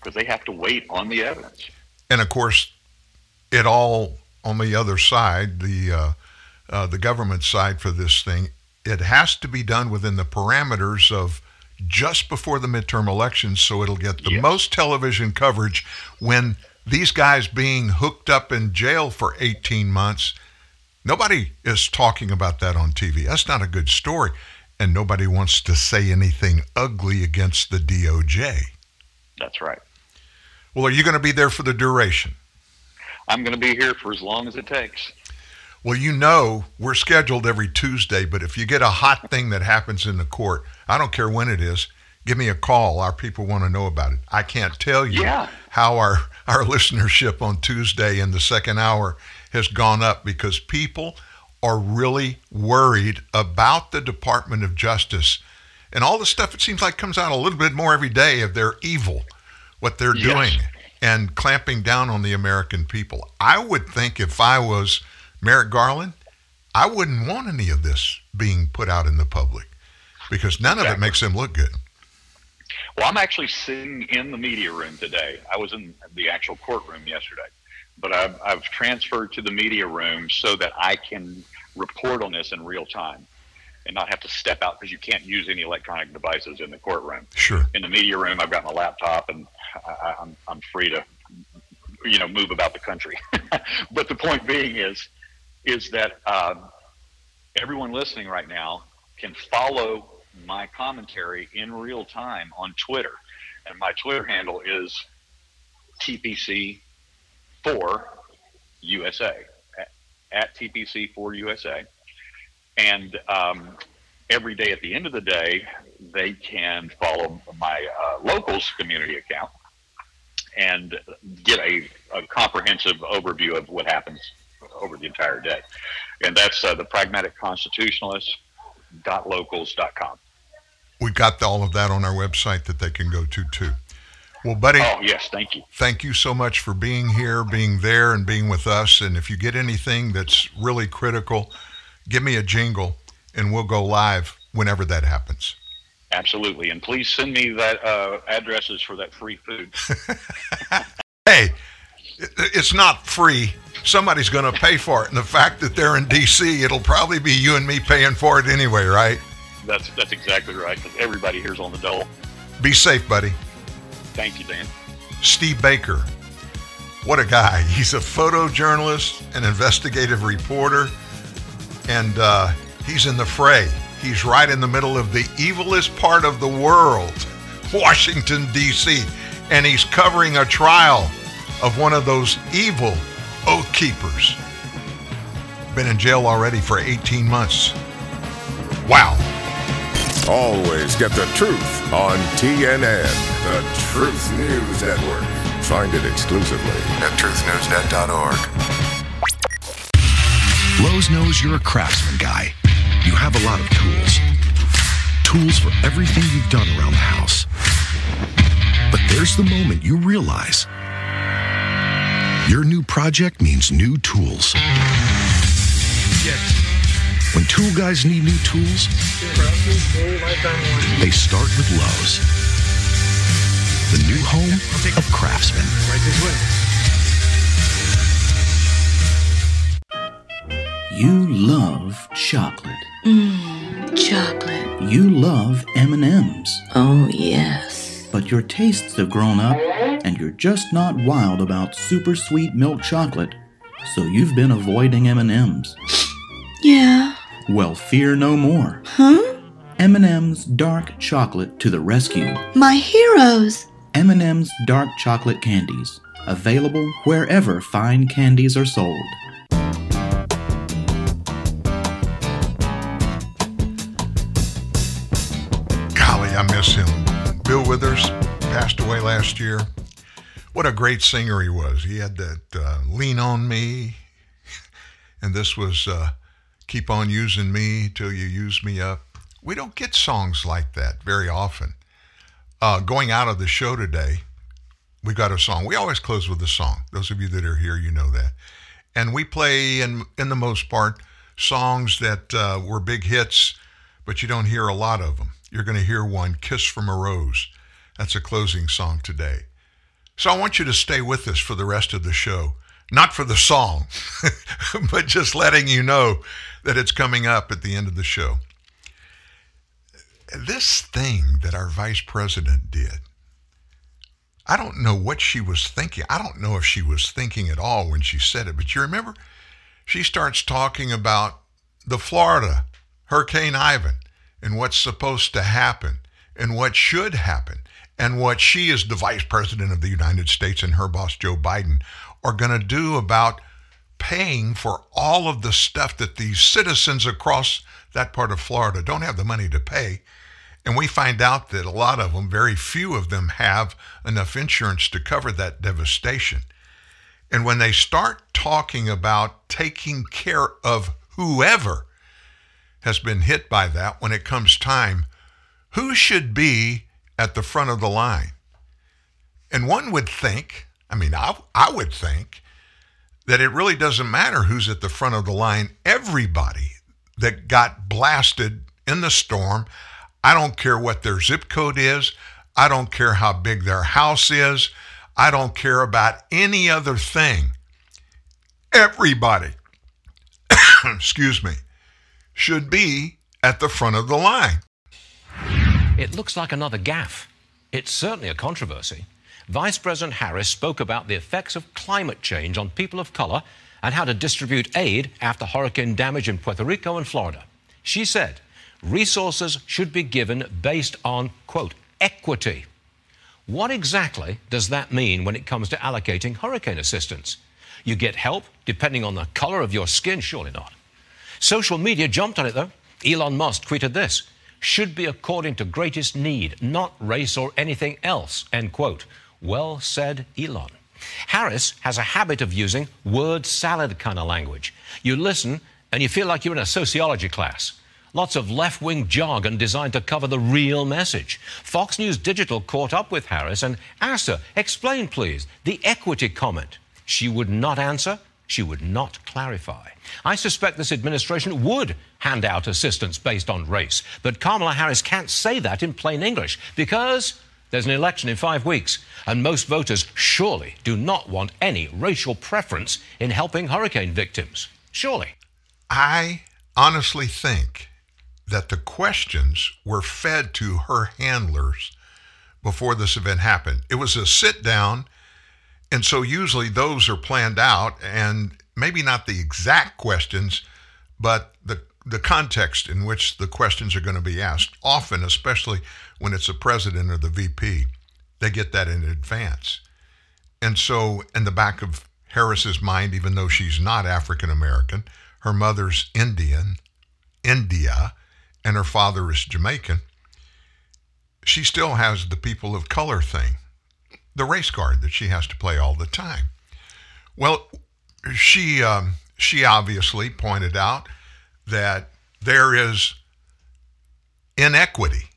Because they have to wait on the evidence. And of course, it all on the other side, the uh, uh the government side for this thing, it has to be done within the parameters of just before the midterm elections so it'll get the yes. most television coverage when these guys being hooked up in jail for 18 months nobody is talking about that on TV that's not a good story and nobody wants to say anything ugly against the DOJ that's right. Well are you going to be there for the duration? I'm going to be here for as long as it takes well, you know, we're scheduled every Tuesday, but if you get a hot thing that happens in the court, I don't care when it is, give me a call. Our people want to know about it. I can't tell you yeah. how our, our listenership on Tuesday in the second hour has gone up because people are really worried about the Department of Justice and all the stuff it seems like comes out a little bit more every day of their evil, what they're yes. doing and clamping down on the American people. I would think if I was Merrick Garland, I wouldn't want any of this being put out in the public because none exactly. of it makes him look good. Well, I'm actually sitting in the media room today. I was in the actual courtroom yesterday, but I've, I've transferred to the media room so that I can report on this in real time and not have to step out because you can't use any electronic devices in the courtroom. Sure. In the media room, I've got my laptop and I, I'm, I'm free to, you know, move about the country. but the point being is, is that um, everyone listening right now can follow my commentary in real time on Twitter. And my Twitter handle is TPC4USA, at, at TPC4USA. And um, every day at the end of the day, they can follow my uh, locals community account and get a, a comprehensive overview of what happens over the entire day. And that's uh, the pragmatic constitutionalist.locals.com. We got all of that on our website that they can go to too. Well, buddy. Oh, yes. Thank you. Thank you so much for being here, being there, and being with us. And if you get anything that's really critical, give me a jingle and we'll go live whenever that happens. Absolutely, and please send me that uh, addresses for that free food. hey, it's not free. Somebody's going to pay for it, and the fact that they're in D.C., it'll probably be you and me paying for it anyway, right? That's that's exactly right. Because everybody here's on the dole. Be safe, buddy. Thank you, Dan. Steve Baker. What a guy. He's a photojournalist, an investigative reporter, and uh, he's in the fray. He's right in the middle of the evilest part of the world, Washington, D.C., and he's covering a trial of one of those evil oath keepers. Been in jail already for 18 months. Wow. Always get the truth on TNN, the Truth News Network. Find it exclusively at truthnewsnet.org. Lowe's knows you're a craftsman guy. You have a lot of tools. Tools for everything you've done around the house. But there's the moment you realize your new project means new tools. Yes. When tool guys need new tools, they start with Lowe's. The new home of craftsmen. Right this way. You love chocolate. Mmm, chocolate. You love M&Ms. Oh, yes. But your tastes have grown up and you're just not wild about super sweet milk chocolate, so you've been avoiding M&Ms. Yeah. Well, fear no more. Huh? M&M's dark chocolate to the rescue. My heroes. M&M's dark chocolate candies, available wherever fine candies are sold. Withers passed away last year. What a great singer he was. He had that uh, Lean on Me, and this was uh, Keep on Using Me Till You Use Me Up. We don't get songs like that very often. Uh, going out of the show today, we got a song. We always close with a song. Those of you that are here, you know that. And we play, in, in the most part, songs that uh, were big hits, but you don't hear a lot of them. You're going to hear one, Kiss from a Rose. That's a closing song today. So I want you to stay with us for the rest of the show. Not for the song, but just letting you know that it's coming up at the end of the show this thing that our vice president did, I don't know what she was thinking. I don't know if she was thinking at all when she said it, but you remember she starts talking about the Florida Hurricane Ivan and what's supposed to happen and what should happen and what she, is the vice president of the United States and her boss, Joe Biden, are going to do about paying for all of the stuff that these citizens across that part of Florida don't have the money to pay. And we find out that a lot of them, very few of them, have enough insurance to cover that devastation. And when they start talking about taking care of whoever has been hit by that when it comes time, who should be at the front of the line? And one would think, I mean, I, I would think, that it really doesn't matter who's at the front of the line. Everybody that got blasted in the storm, I don't care what their zip code is. I don't care how big their house is. I don't care about any other thing. Everybody, excuse me, should be at the front of the line. It looks like another gaffe. It's certainly a controversy. Vice President Harris spoke about the effects of climate change on people of color and how to distribute aid after hurricane damage in Puerto Rico and Florida. She said, resources should be given based on, quote, equity. What exactly does that mean when it comes to allocating hurricane assistance? You get help depending on the color of your skin? Surely not. Social media jumped on it, though. Elon Musk tweeted this should be according to greatest need, not race or anything else, end quote. Well said, Elon. Harris has a habit of using word salad kind of language. You listen and you feel like you're in a sociology class. Lots of left wing jargon designed to cover the real message. Fox News Digital caught up with Harris and asked her, Explain, please, the equity comment. She would not answer she would not clarify. I suspect this administration would hand out assistance based on race, but Kamala Harris can't say that in plain English because there's an election in five weeks, and most voters surely do not want any racial preference in helping hurricane victims. Surely. I honestly think that the questions were fed to her handlers before this event happened. It was a sit down, and so usually those are planned out, and maybe not the exact questions, but the the context in which the questions are going to be asked. Often, especially when it's a president or the VP, they get that in advance. And so, in the back of Harris's mind, even though she's not African American, her mother's Indian, India, and her father is Jamaican, she still has the people of color thing, the race card that she has to play all the time. Well, she um, she obviously pointed out that there is inequity,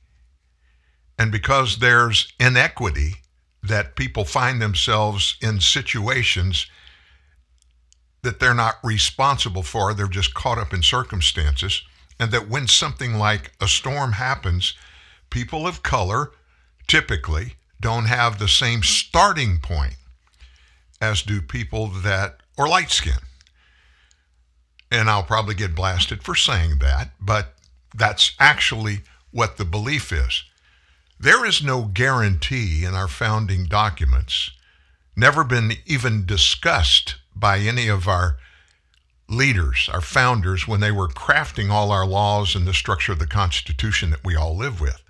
and because there's inequity, that people find themselves in situations that they're not responsible for, they're just caught up in circumstances, and that when something like a storm happens, people of color typically don't have the same starting point as do people that are light skinned. And I'll probably get blasted for saying that, but that's actually what the belief is. There is no guarantee in our founding documents, never been even discussed by any of our leaders, our founders, when they were crafting all our laws and the structure of the Constitution that we all live with.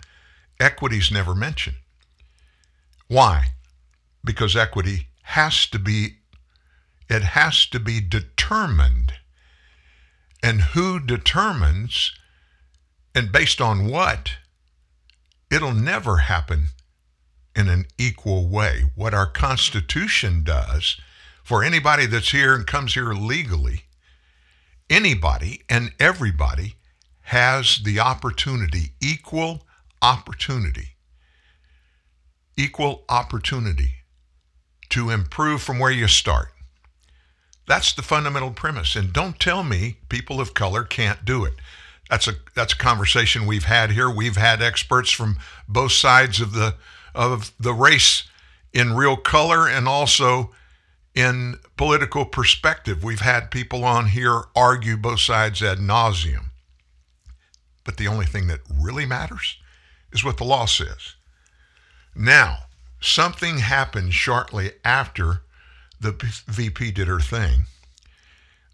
Equity's never mentioned. Why? Because equity has to be it has to be determined. And who determines and based on what? It'll never happen in an equal way. What our Constitution does for anybody that's here and comes here legally, anybody and everybody has the opportunity, equal opportunity, equal opportunity to improve from where you start. That's the fundamental premise. And don't tell me people of color can't do it. That's a that's a conversation we've had here. We've had experts from both sides of the of the race in real color and also in political perspective. We've had people on here argue both sides ad nauseum. But the only thing that really matters is what the law says. Now, something happened shortly after the VP did her thing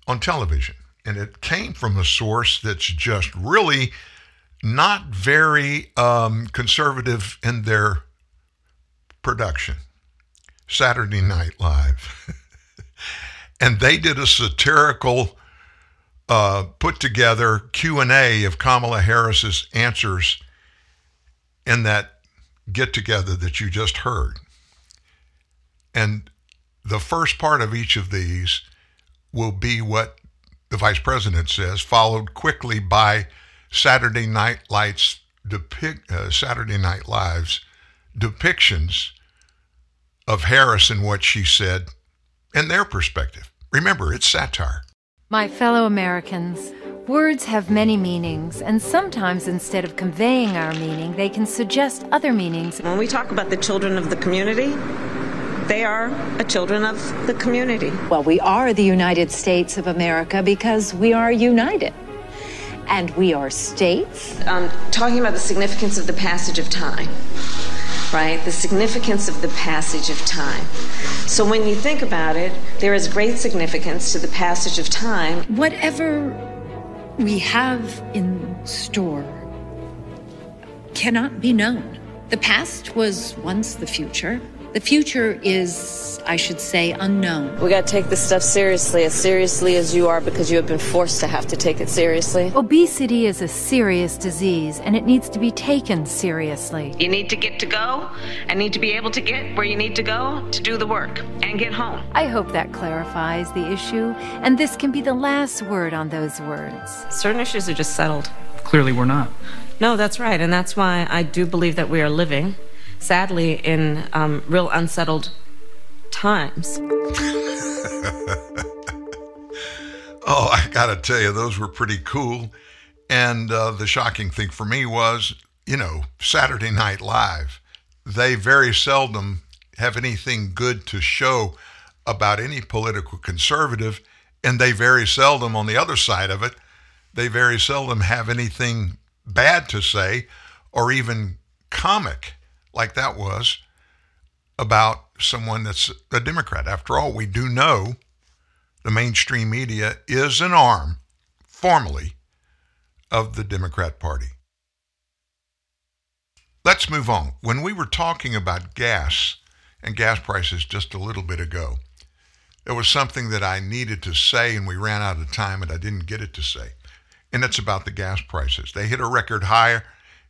on television. And it came from a source that's just really not very um, conservative in their production Saturday Night Live. and they did a satirical uh, put together Q&A of Kamala Harris's answers in that get together that you just heard. And the first part of each of these will be what the vice president says, followed quickly by Saturday Night Lights depict uh, Saturday Night Live's depictions of Harris and what she said and their perspective. Remember, it's satire. My fellow Americans, words have many meanings, and sometimes instead of conveying our meaning, they can suggest other meanings. When we talk about the children of the community, they are a children of the community. Well, we are the United States of America because we are united. And we are states. Um, talking about the significance of the passage of time, right? The significance of the passage of time. So when you think about it, there is great significance to the passage of time. Whatever we have in store cannot be known. The past was once the future. The future is, I should say, unknown. We got to take this stuff seriously, as seriously as you are, because you have been forced to have to take it seriously. Obesity is a serious disease, and it needs to be taken seriously. You need to get to go and need to be able to get where you need to go to do the work and get home. I hope that clarifies the issue, and this can be the last word on those words. Certain issues are just settled. Clearly, we're not. No, that's right, and that's why I do believe that we are living sadly, in um, real unsettled times. Oh, I got to tell you, those were pretty cool. And uh, the shocking thing for me was, you know, Saturday Night Live. They very seldom have anything good to show about any political conservative, and they very seldom, on the other side of it, they very seldom have anything bad to say or even comic like that was about someone that's a Democrat. After all, we do know the mainstream media is an arm, formally, of the Democrat Party. Let's move on. When we were talking about gas and gas prices just a little bit ago, there was something that I needed to say, and we ran out of time, and I didn't get it to say. And it's about the gas prices. They hit a record high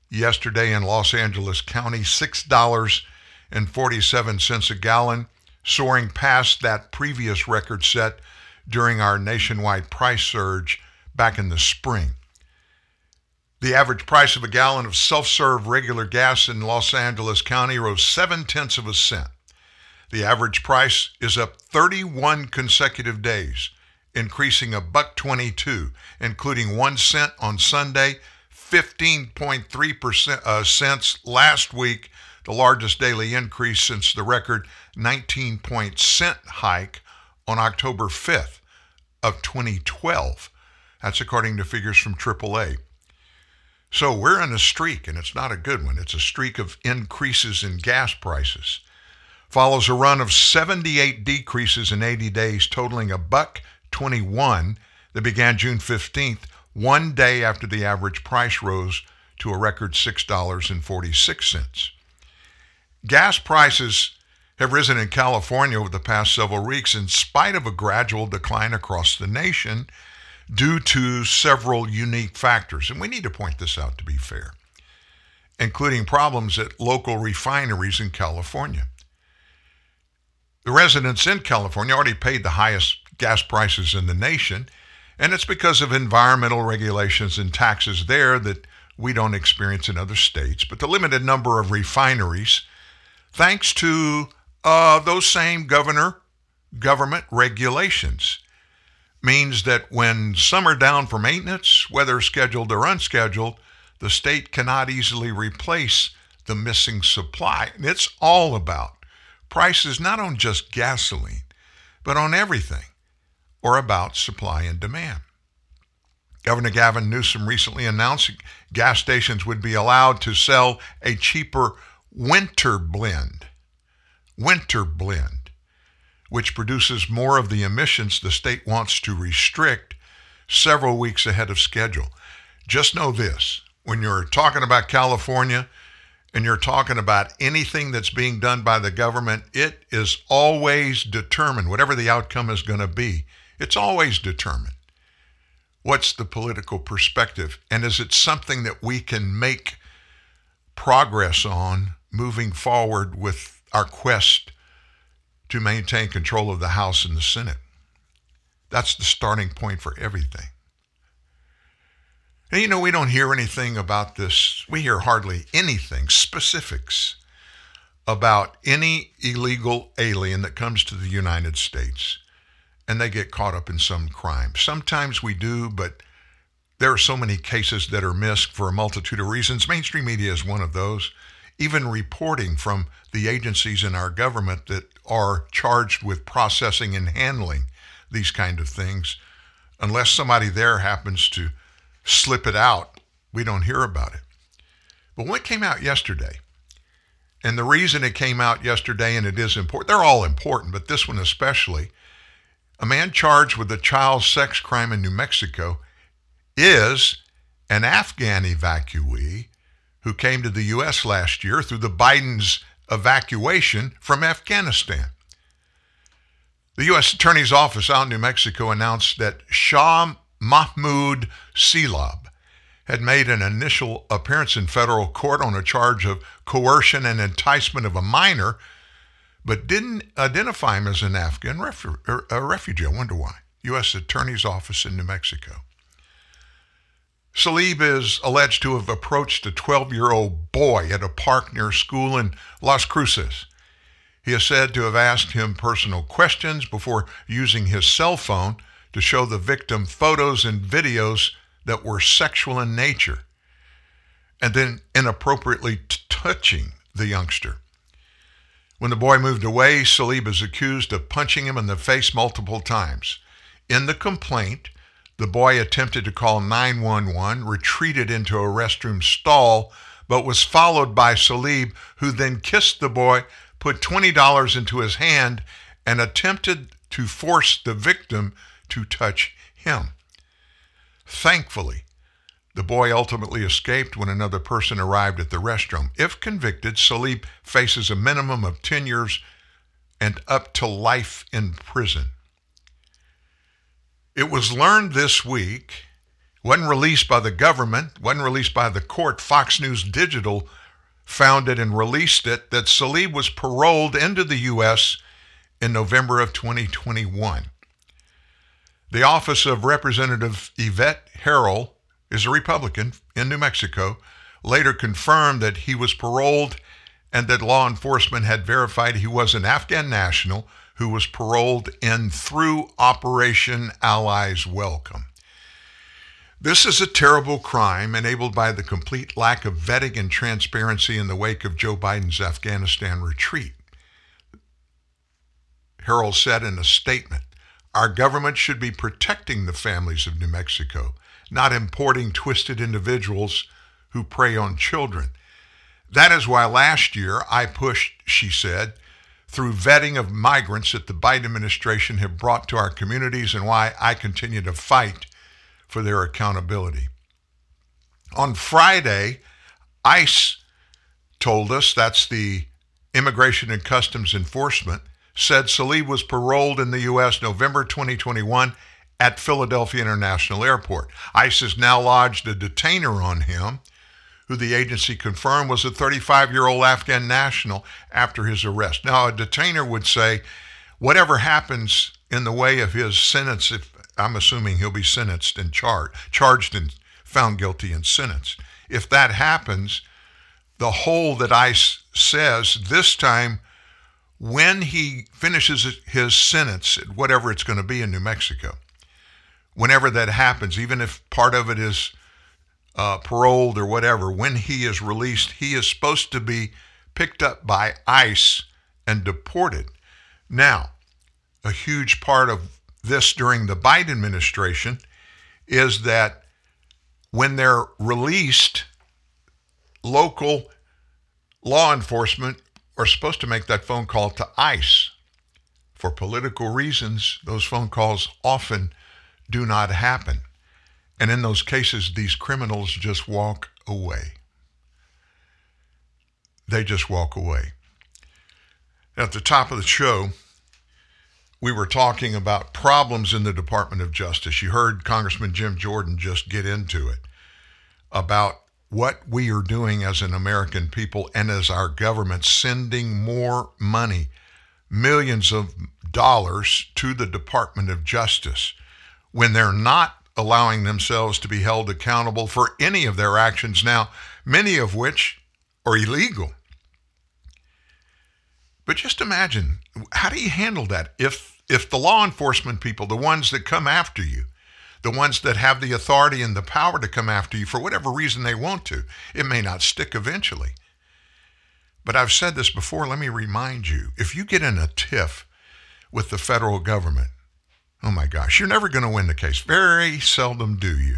yesterday in Los Angeles County, $6.47 a gallon, soaring past that previous record set during our nationwide price surge back in the spring. The average price of a gallon of self serve regular gas in Los Angeles County rose seven tenths of a cent. The average price is up 31 consecutive days, increasing a buck 22, including one cent on Sunday, 15.3 uh, cents last week, the largest daily increase since the record 19 point cent hike on October 5th of 2012. That's according to figures from AAA. So we're in a streak, and it's not a good one. It's a streak of increases in gas prices. Follows a run of 78 decreases in 80 days, totaling a buck 21 that began June 15th, one day after the average price rose to a record $6.46. Gas prices have risen in California over the past several weeks in spite of a gradual decline across the nation due to several unique factors. And we need to point this out to be fair, including problems at local refineries in California. The residents in California already paid the highest gas prices in the nation, and it's because of environmental regulations and taxes there that we don't experience in other states. But the limited number of refineries, thanks to uh, those same governor government regulations means that when some are down for maintenance, whether scheduled or unscheduled, the state cannot easily replace the missing supply. And it's all about prices not on just gasoline, but on everything, or about supply and demand. Governor Gavin Newsom recently announced gas stations would be allowed to sell a cheaper winter blend winter blend, which produces more of the emissions the state wants to restrict several weeks ahead of schedule. Just know this when you're talking about California and you're talking about anything that's being done by the government, it is always determined, whatever the outcome is going to be, it's always determined. What's the political perspective? And is it something that we can make progress on moving forward with our quest to maintain control of the House and the Senate. That's the starting point for everything. And you know, we don't hear anything about this. We hear hardly anything, specifics, about any illegal alien that comes to the United States and they get caught up in some crime. Sometimes we do, but there are so many cases that are missed for a multitude of reasons. Mainstream media is one of those even reporting from the agencies in our government that are charged with processing and handling these kind of things. Unless somebody there happens to slip it out, we don't hear about it. But what came out yesterday, and the reason it came out yesterday, and it is important, they're all important, but this one especially, a man charged with a child sex crime in New Mexico is an Afghan evacuee who came to the U.S. last year through the Biden's evacuation from Afghanistan. The U.S. Attorney's Office out in New Mexico announced that Shah Mahmoud Salib had made an initial appearance in federal court on a charge of coercion and enticement of a minor, but didn't identify him as an Afghan refu- er, a refugee. I wonder why. U.S. Attorney's Office in New Mexico. Salib is alleged to have approached a 12 year old boy at a park near school in Las Cruces. He is said to have asked him personal questions before using his cell phone to show the victim photos and videos that were sexual in nature and then inappropriately t- touching the youngster. When the boy moved away, Salib is accused of punching him in the face multiple times. In the complaint, the boy attempted to call 911, retreated into a restroom stall, but was followed by Salib, who then kissed the boy, put $20 into his hand, and attempted to force the victim to touch him. Thankfully, the boy ultimately escaped when another person arrived at the restroom. If convicted, Salib faces a minimum of 10 years and up to life in prison. It was learned this week, wasn't released by the government, wasn't released by the court. Fox News Digital found it and released it that Salib was paroled into the U.S. in November of 2021. The office of Representative Yvette Herrell is a Republican in New Mexico, later confirmed that he was paroled and that law enforcement had verified he was an Afghan national who was paroled in through Operation Allies Welcome. This is a terrible crime enabled by the complete lack of vetting and transparency in the wake of Joe Biden's Afghanistan retreat. Herrell said in a statement Our government should be protecting the families of New Mexico, not importing twisted individuals who prey on children. That is why last year I pushed, she said, through vetting of migrants that the Biden administration have brought to our communities and why I continue to fight for their accountability. On Friday, ICE told us, that's the Immigration and Customs Enforcement, said Salib was paroled in the U.S. November 2021 at Philadelphia International Airport. ICE has now lodged a detainer on him who the agency confirmed was a 35 year old Afghan national after his arrest. Now, a detainer would say, whatever happens in the way of his sentence, if I'm assuming he'll be sentenced and charged, charged and found guilty and sentenced. If that happens, the whole that ICE says this time, when he finishes his sentence, whatever it's going to be in New Mexico, whenever that happens, even if part of it is uh, paroled or whatever, when he is released, he is supposed to be picked up by ICE and deported. Now, a huge part of this during the Biden administration is that when they're released, local law enforcement are supposed to make that phone call to ICE. For political reasons, those phone calls often do not happen. And in those cases, these criminals just walk away. They just walk away. At the top of the show, we were talking about problems in the Department of Justice. You heard Congressman Jim Jordan just get into it about what we are doing as an American people and as our government sending more money, millions of dollars to the Department of Justice when they're not allowing themselves to be held accountable for any of their actions now, many of which are illegal. But just imagine, how do you handle that if if the law enforcement people, the ones that come after you, the ones that have the authority and the power to come after you for whatever reason they want to, it may not stick eventually. But I've said this before, let me remind you, if you get in a tiff with the federal government, Oh my gosh, you're never going to win the case. Very seldom do you.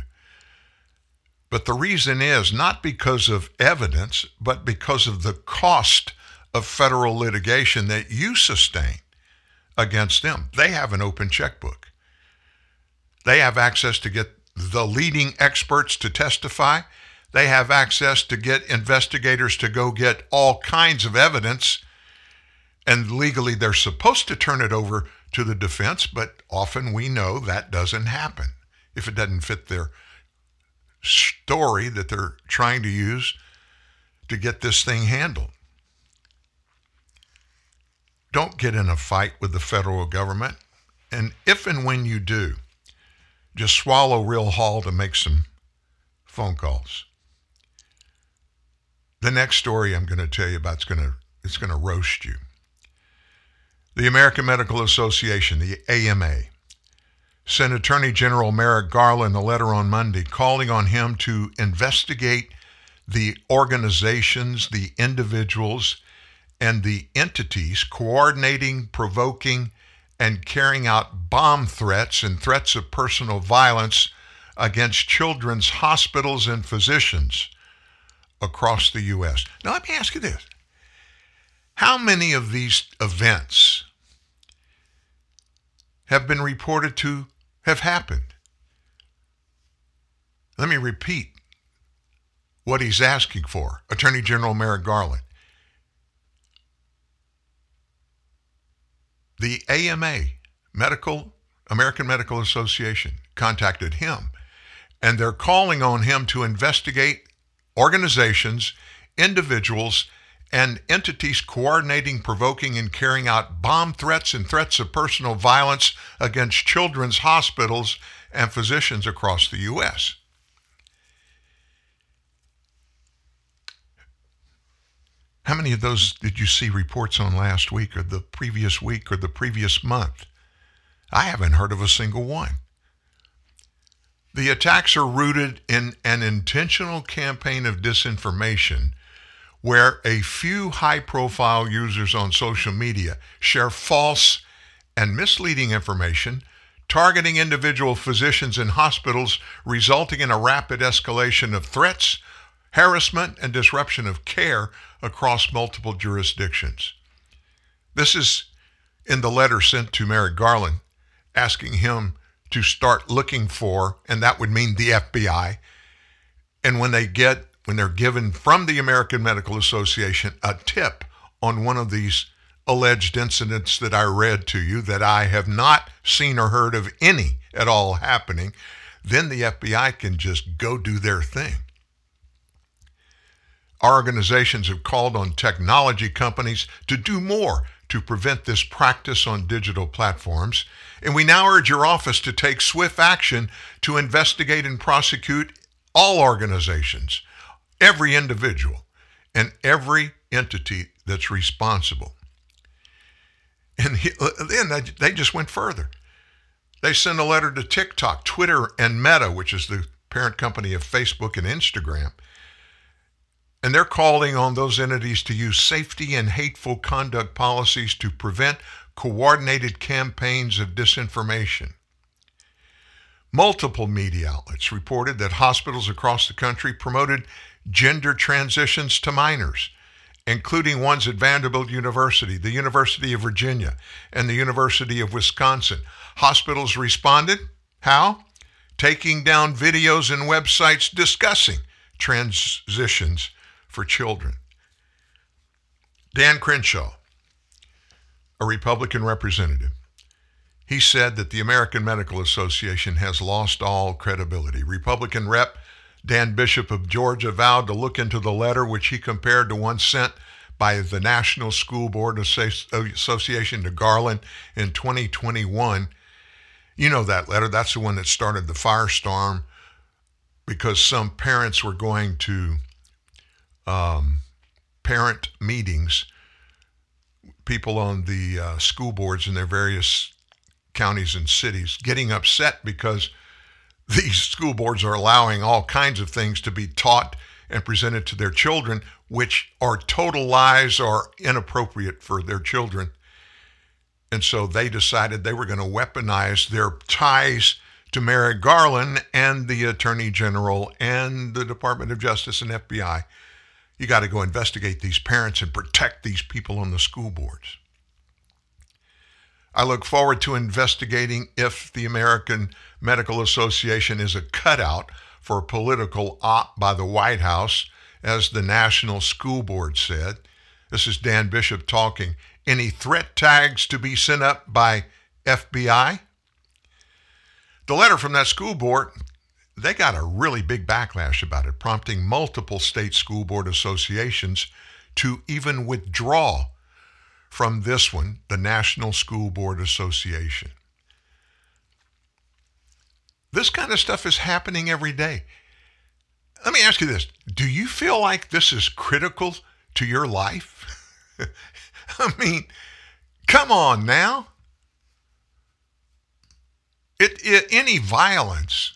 But the reason is not because of evidence, but because of the cost of federal litigation that you sustain against them. They have an open checkbook. They have access to get the leading experts to testify. They have access to get investigators to go get all kinds of evidence. And legally, they're supposed to turn it over to the defense, but often we know that doesn't happen if it doesn't fit their story that they're trying to use to get this thing handled. Don't get in a fight with the federal government. And if and when you do, just swallow real hall to make some phone calls. The next story I'm going to tell you about is going to it's going to roast you. The American Medical Association, the AMA, sent Attorney General Merrick Garland a letter on Monday calling on him to investigate the organizations, the individuals, and the entities coordinating, provoking, and carrying out bomb threats and threats of personal violence against children's hospitals and physicians across the U.S. Now, let me ask you this How many of these events have been reported to have happened? Let me repeat what he's asking for, Attorney General Merrick Garland. The AMA, Medical American Medical Association, contacted him, and they're calling on him to investigate organizations, individuals, and entities coordinating, provoking, and carrying out bomb threats and threats of personal violence against children's hospitals and physicians across the U.S. How many of those did you see reports on last week or the previous week or the previous month? I haven't heard of a single one. The attacks are rooted in an intentional campaign of disinformation where a few high profile users on social media share false and misleading information targeting individual physicians and hospitals, resulting in a rapid escalation of threats, harassment, and disruption of care across multiple jurisdictions. This is in the letter sent to Merrick Garland, asking him to start looking for, and that would mean the FBI. And when they get, when they're given from the American Medical Association a tip on one of these alleged incidents that I read to you that I have not seen or heard of any at all happening, then the FBI can just go do their thing. Our organizations have called on technology companies to do more to prevent this practice on digital platforms, and we now urge your office to take swift action to investigate and prosecute all organizations, every individual, and every entity that's responsible. And he, then they just went further. They sent a letter to TikTok, Twitter, and Meta, which is the parent company of Facebook and Instagram. And they're calling on those entities to use safety and hateful conduct policies to prevent coordinated campaigns of disinformation. Multiple media outlets reported that hospitals across the country promoted gender transitions to minors, including ones at Vanderbilt University, the University of Virginia, and the University of Wisconsin. Hospitals responded how? Taking down videos and websites discussing transitions for children. Dan Crenshaw, a Republican representative, he said that the American Medical Association has lost all credibility. Republican Rep Dan Bishop of Georgia vowed to look into the letter, which he compared to one sent by the National School Board Association to Garland in 2021. You know that letter. That's the one that started the firestorm because some parents were going to um, parent meetings, people on the uh, school boards in their various counties and cities getting upset because these school boards are allowing all kinds of things to be taught and presented to their children, which are total lies or inappropriate for their children. And so they decided they were going to weaponize their ties to Merrick Garland and the Attorney General and the Department of Justice and FBI you got to go investigate these parents and protect these people on the school boards. I look forward to investigating if the American Medical Association is a cutout for a political op by the White House, as the National School Board said. This is Dan Bishop talking. Any threat tags to be sent up by FBI? The letter from that school board they got a really big backlash about it, prompting multiple state school board associations to even withdraw from this one, the National School Board Association. This kind of stuff is happening every day. Let me ask you this Do you feel like this is critical to your life? I mean, come on now. It, it, any violence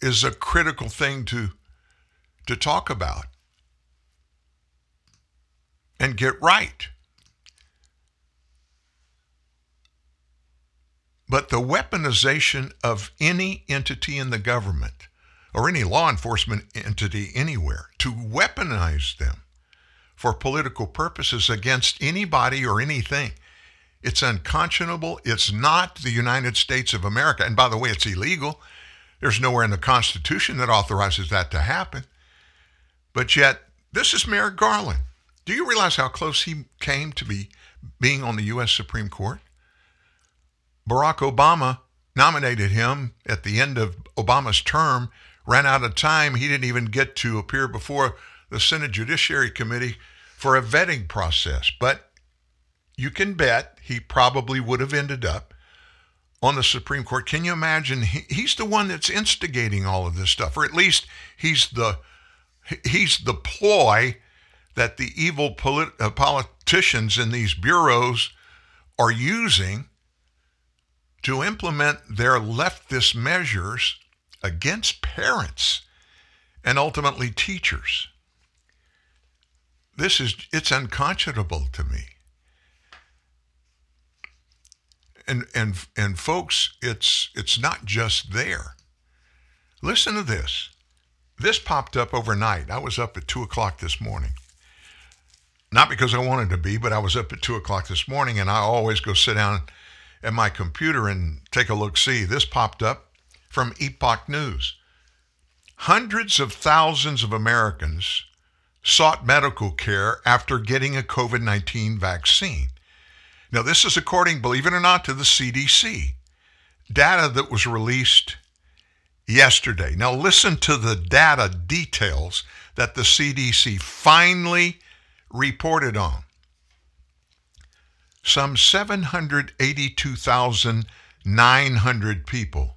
is a critical thing to to talk about and get right. But the weaponization of any entity in the government or any law enforcement entity anywhere to weaponize them for political purposes against anybody or anything. It's unconscionable. It's not the United States of America. And by the way, it's illegal. There's nowhere in the Constitution that authorizes that to happen. But yet, this is Merrick Garland. Do you realize how close he came to be being on the U.S. Supreme Court? Barack Obama nominated him at the end of Obama's term, ran out of time. He didn't even get to appear before the Senate Judiciary Committee for a vetting process. But you can bet he probably would have ended up on the Supreme Court. Can you imagine? He, he's the one that's instigating all of this stuff, or at least he's the he's the ploy that the evil polit- uh, politicians in these bureaus are using to implement their leftist measures against parents and ultimately teachers. This is it's unconscionable to me. And and and folks, it's it's not just there. Listen to this. This popped up overnight. I was up at two o'clock this morning. Not because I wanted to be, but I was up at two o'clock this morning, and I always go sit down at my computer and take a look. See, this popped up from Epoch News. Hundreds of thousands of Americans sought medical care after getting a COVID 19 vaccine. Now, this is according, believe it or not, to the CDC. Data that was released yesterday. Now, listen to the data details that the CDC finally reported on. Some 782,900 people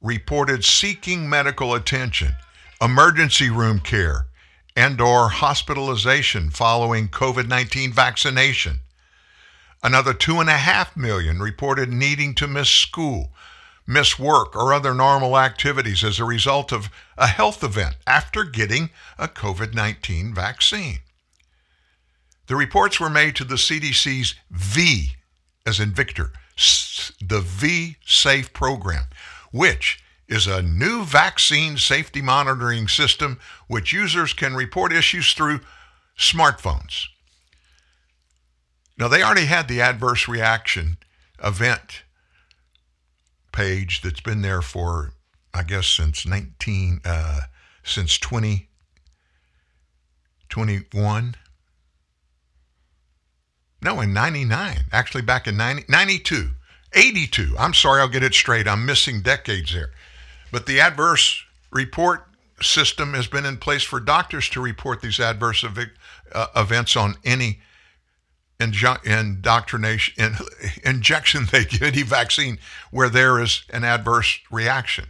reported seeking medical attention, emergency room care, and or hospitalization following COVID-19 vaccination. Another 2.5 million reported needing to miss school, miss work, or other normal activities as a result of a health event after getting a COVID 19 vaccine. The reports were made to the CDC's V, as in Victor, the V Safe program, which is a new vaccine safety monitoring system which users can report issues through smartphones. Now, they already had the adverse reaction event page that's been there for, I guess, since 19, uh, since 2021. No, in 99, actually back in 90, 92, 82. I'm sorry, I'll get it straight. I'm missing decades there. But the adverse report system has been in place for doctors to report these adverse ev- uh, events on any inju- indoctrination in, injection they give any vaccine where there is an adverse reaction.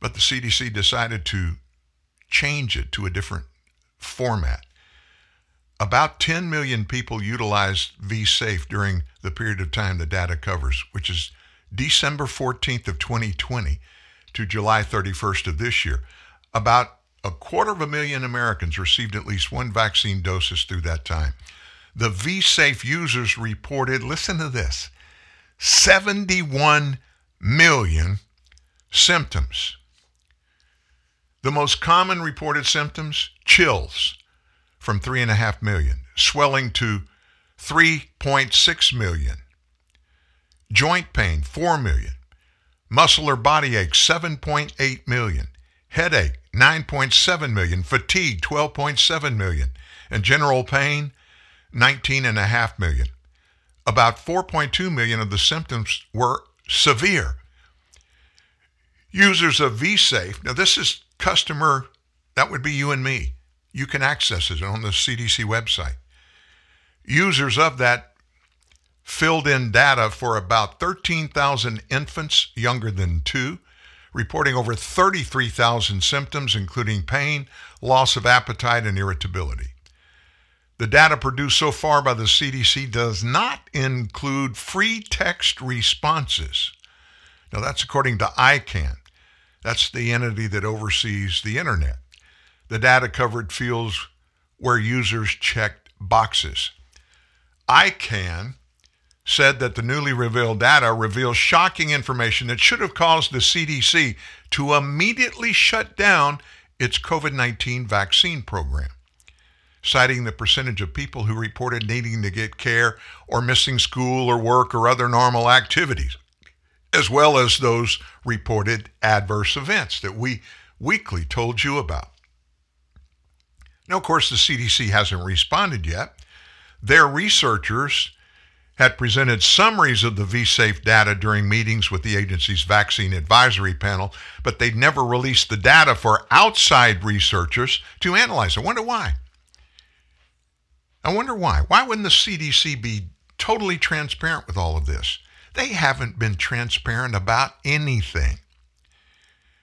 But the CDC decided to change it to a different format. About 10 million people utilized vSafe during the period of time the data covers, which is December 14th of 2020 to July 31st of this year. About a quarter of a million Americans received at least one vaccine doses through that time. The vSafe users reported, listen to this, 71 million symptoms. The most common reported symptoms chills from 3.5 million, swelling to 3.6 million, joint pain 4 million, muscle or body ache 7.8 million, headache 9.7 million, fatigue 12.7 million, and general pain 19.5 million. About 4.2 million of the symptoms were severe. Users of vSafe, now this is customer, that would be you and me. You can access it on the CDC website. Users of that filled in data for about 13,000 infants younger than two, reporting over 33,000 symptoms, including pain, loss of appetite, and irritability. The data produced so far by the CDC does not include free text responses Now, that's according to ICANN. That's the entity that oversees the internet. The data covered fields where users checked boxes. ICANN said that the newly revealed data reveals shocking information that should have caused the CDC to immediately shut down its COVID 19 vaccine program, citing the percentage of people who reported needing to get care or missing school or work or other normal activities, as well as those reported adverse events that we weekly told you about. Now, of course, the CDC hasn't responded yet. Their researchers had presented summaries of the vSafe data during meetings with the agency's vaccine advisory panel, but they'd never released the data for outside researchers to analyze. I wonder why. I wonder why. Why wouldn't the CDC be totally transparent with all of this? They haven't been transparent about anything.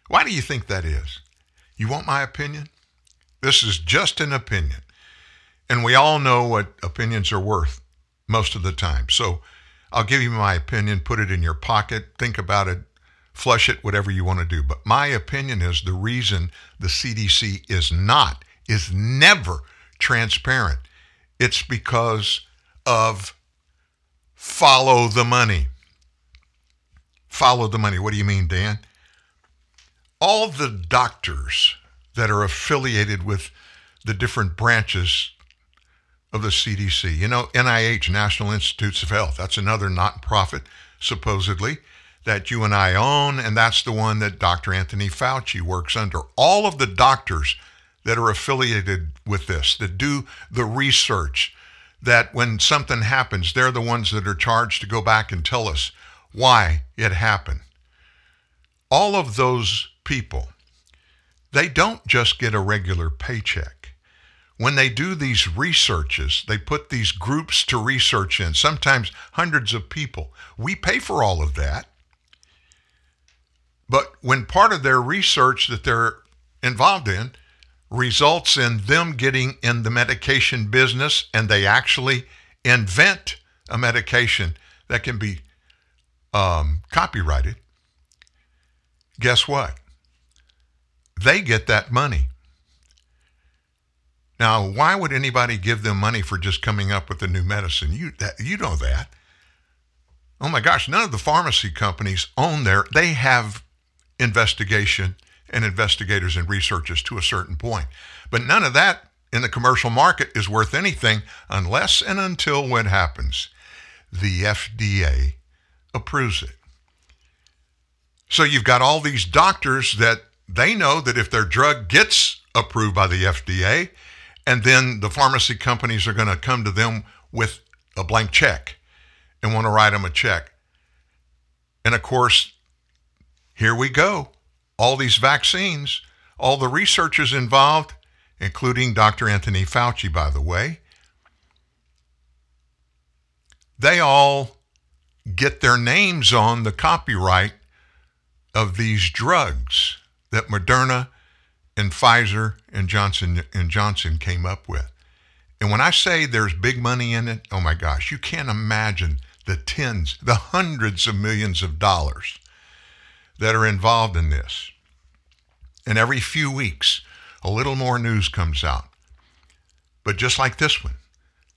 Why do you think that is? You want my opinion? This is just an opinion. And we all know what opinions are worth most of the time. So I'll give you my opinion, put it in your pocket, think about it, flush it, whatever you want to do. But my opinion is the reason the CDC is not, is never transparent. It's because of follow the money. Follow the money. What do you mean, Dan? All the doctors that are affiliated with the different branches of the CDC. You know, NIH, National Institutes of Health, that's another not-profit, supposedly, that you and I own, and that's the one that Dr. Anthony Fauci works under. All of the doctors that are affiliated with this, that do the research, that when something happens, they're the ones that are charged to go back and tell us why it happened. All of those people, they don't just get a regular paycheck when they do these researches, they put these groups to research in, sometimes hundreds of people. We pay for all of that. But when part of their research that they're involved in results in them getting in the medication business and they actually invent a medication that can be um, copyrighted, guess what? They get that money. Now, why would anybody give them money for just coming up with a new medicine? You that, you know that. Oh my gosh, none of the pharmacy companies own their they have investigation and investigators and researchers to a certain point. But none of that in the commercial market is worth anything unless and until what happens? The FDA approves it. So you've got all these doctors that they know that if their drug gets approved by the FDA, and then the pharmacy companies are going to come to them with a blank check and want to write them a check. And of course, here we go. All these vaccines, all the researchers involved, including Dr. Anthony Fauci, by the way, they all get their names on the copyright of these drugs that Moderna and Pfizer and Johnson and Johnson came up with. And when I say there's big money in it, oh my gosh, you can't imagine the tens, the hundreds of millions of dollars that are involved in this. And every few weeks, a little more news comes out. But just like this one,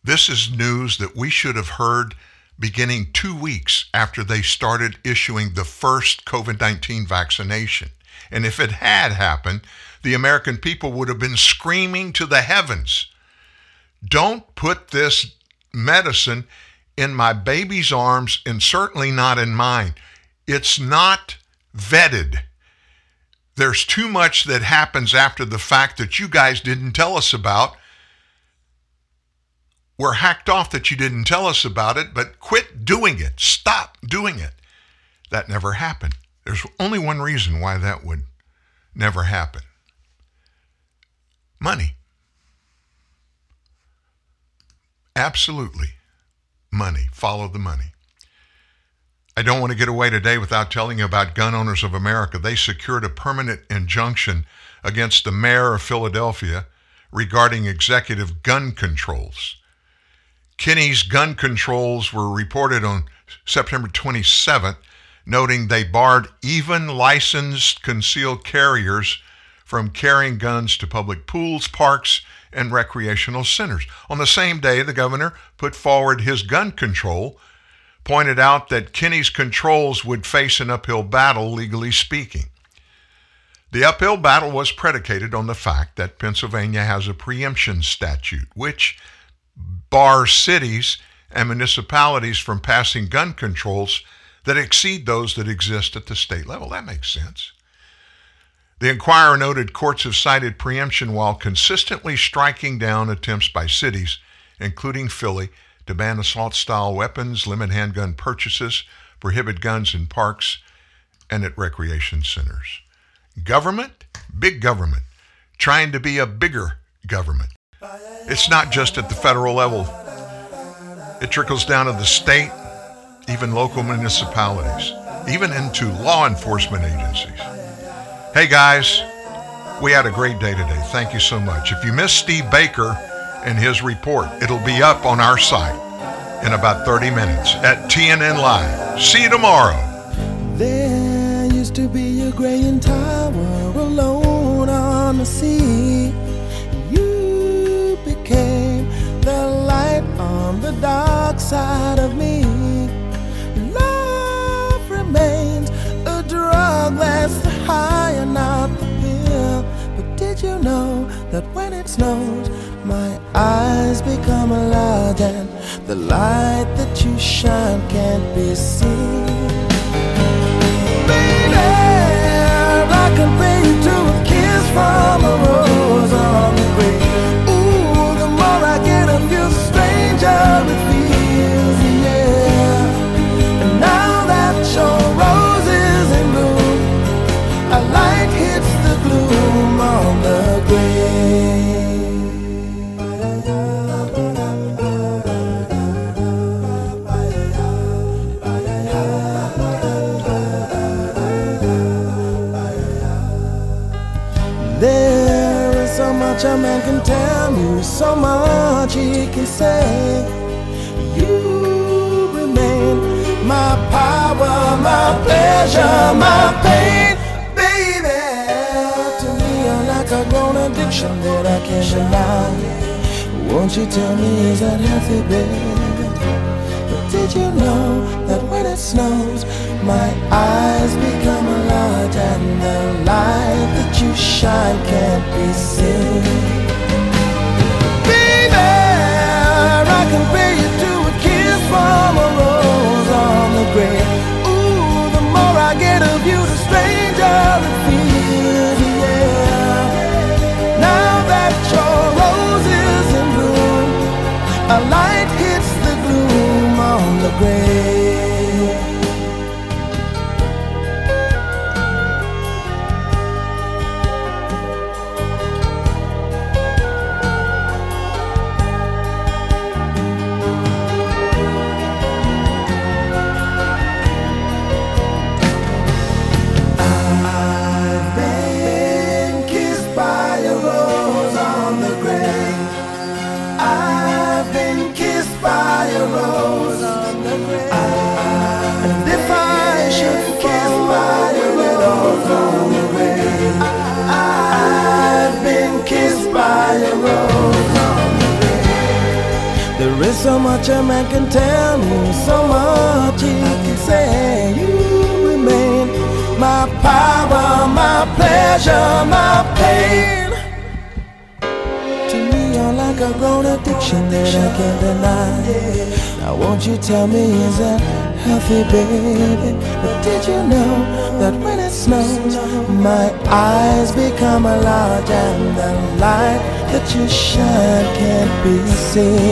this is news that we should have heard beginning two weeks after they started issuing the first COVID 19 vaccination. And if it had happened, the American people would have been screaming to the heavens Don't put this medicine in my baby's arms and certainly not in mine. It's not vetted. There's too much that happens after the fact that you guys didn't tell us about. We're hacked off that you didn't tell us about it, but quit doing it. Stop doing it. That never happened. There's only one reason why that would never happen money. Absolutely. Money. Follow the money. I don't want to get away today without telling you about Gun Owners of America. They secured a permanent injunction against the mayor of Philadelphia regarding executive gun controls. Kenney's gun controls were reported on September 27th noting they barred even licensed concealed carriers from carrying guns to public pools, parks, and recreational centers. On the same day, the governor put forward his gun control, pointed out that Kenney's controls would face an uphill battle, legally speaking. The uphill battle was predicated on the fact that Pennsylvania has a preemption statute, which bars cities and municipalities from passing gun controls that exceed those that exist at the state level. That makes sense. The Inquirer noted courts have cited preemption while consistently striking down attempts by cities, including Philly, to ban assault style weapons, limit handgun purchases, prohibit guns in parks and at recreation centers. Government, big government, trying to be a bigger government. It's not just at the federal level, it trickles down to the state, even local municipalities, even into law enforcement agencies. Hey guys, we had a great day today. Thank you so much. If you missed Steve Baker and his report, it'll be up on our site in about 30 minutes at TNN Live. See you tomorrow. There used to be a graying tower alone on the sea. You became the light on the dark side of me. That's the high and not the pill. But did you know that when it snows, my eyes become large and the light that you shine can't be seen? Baby, I compare you to a kiss from a rose on the be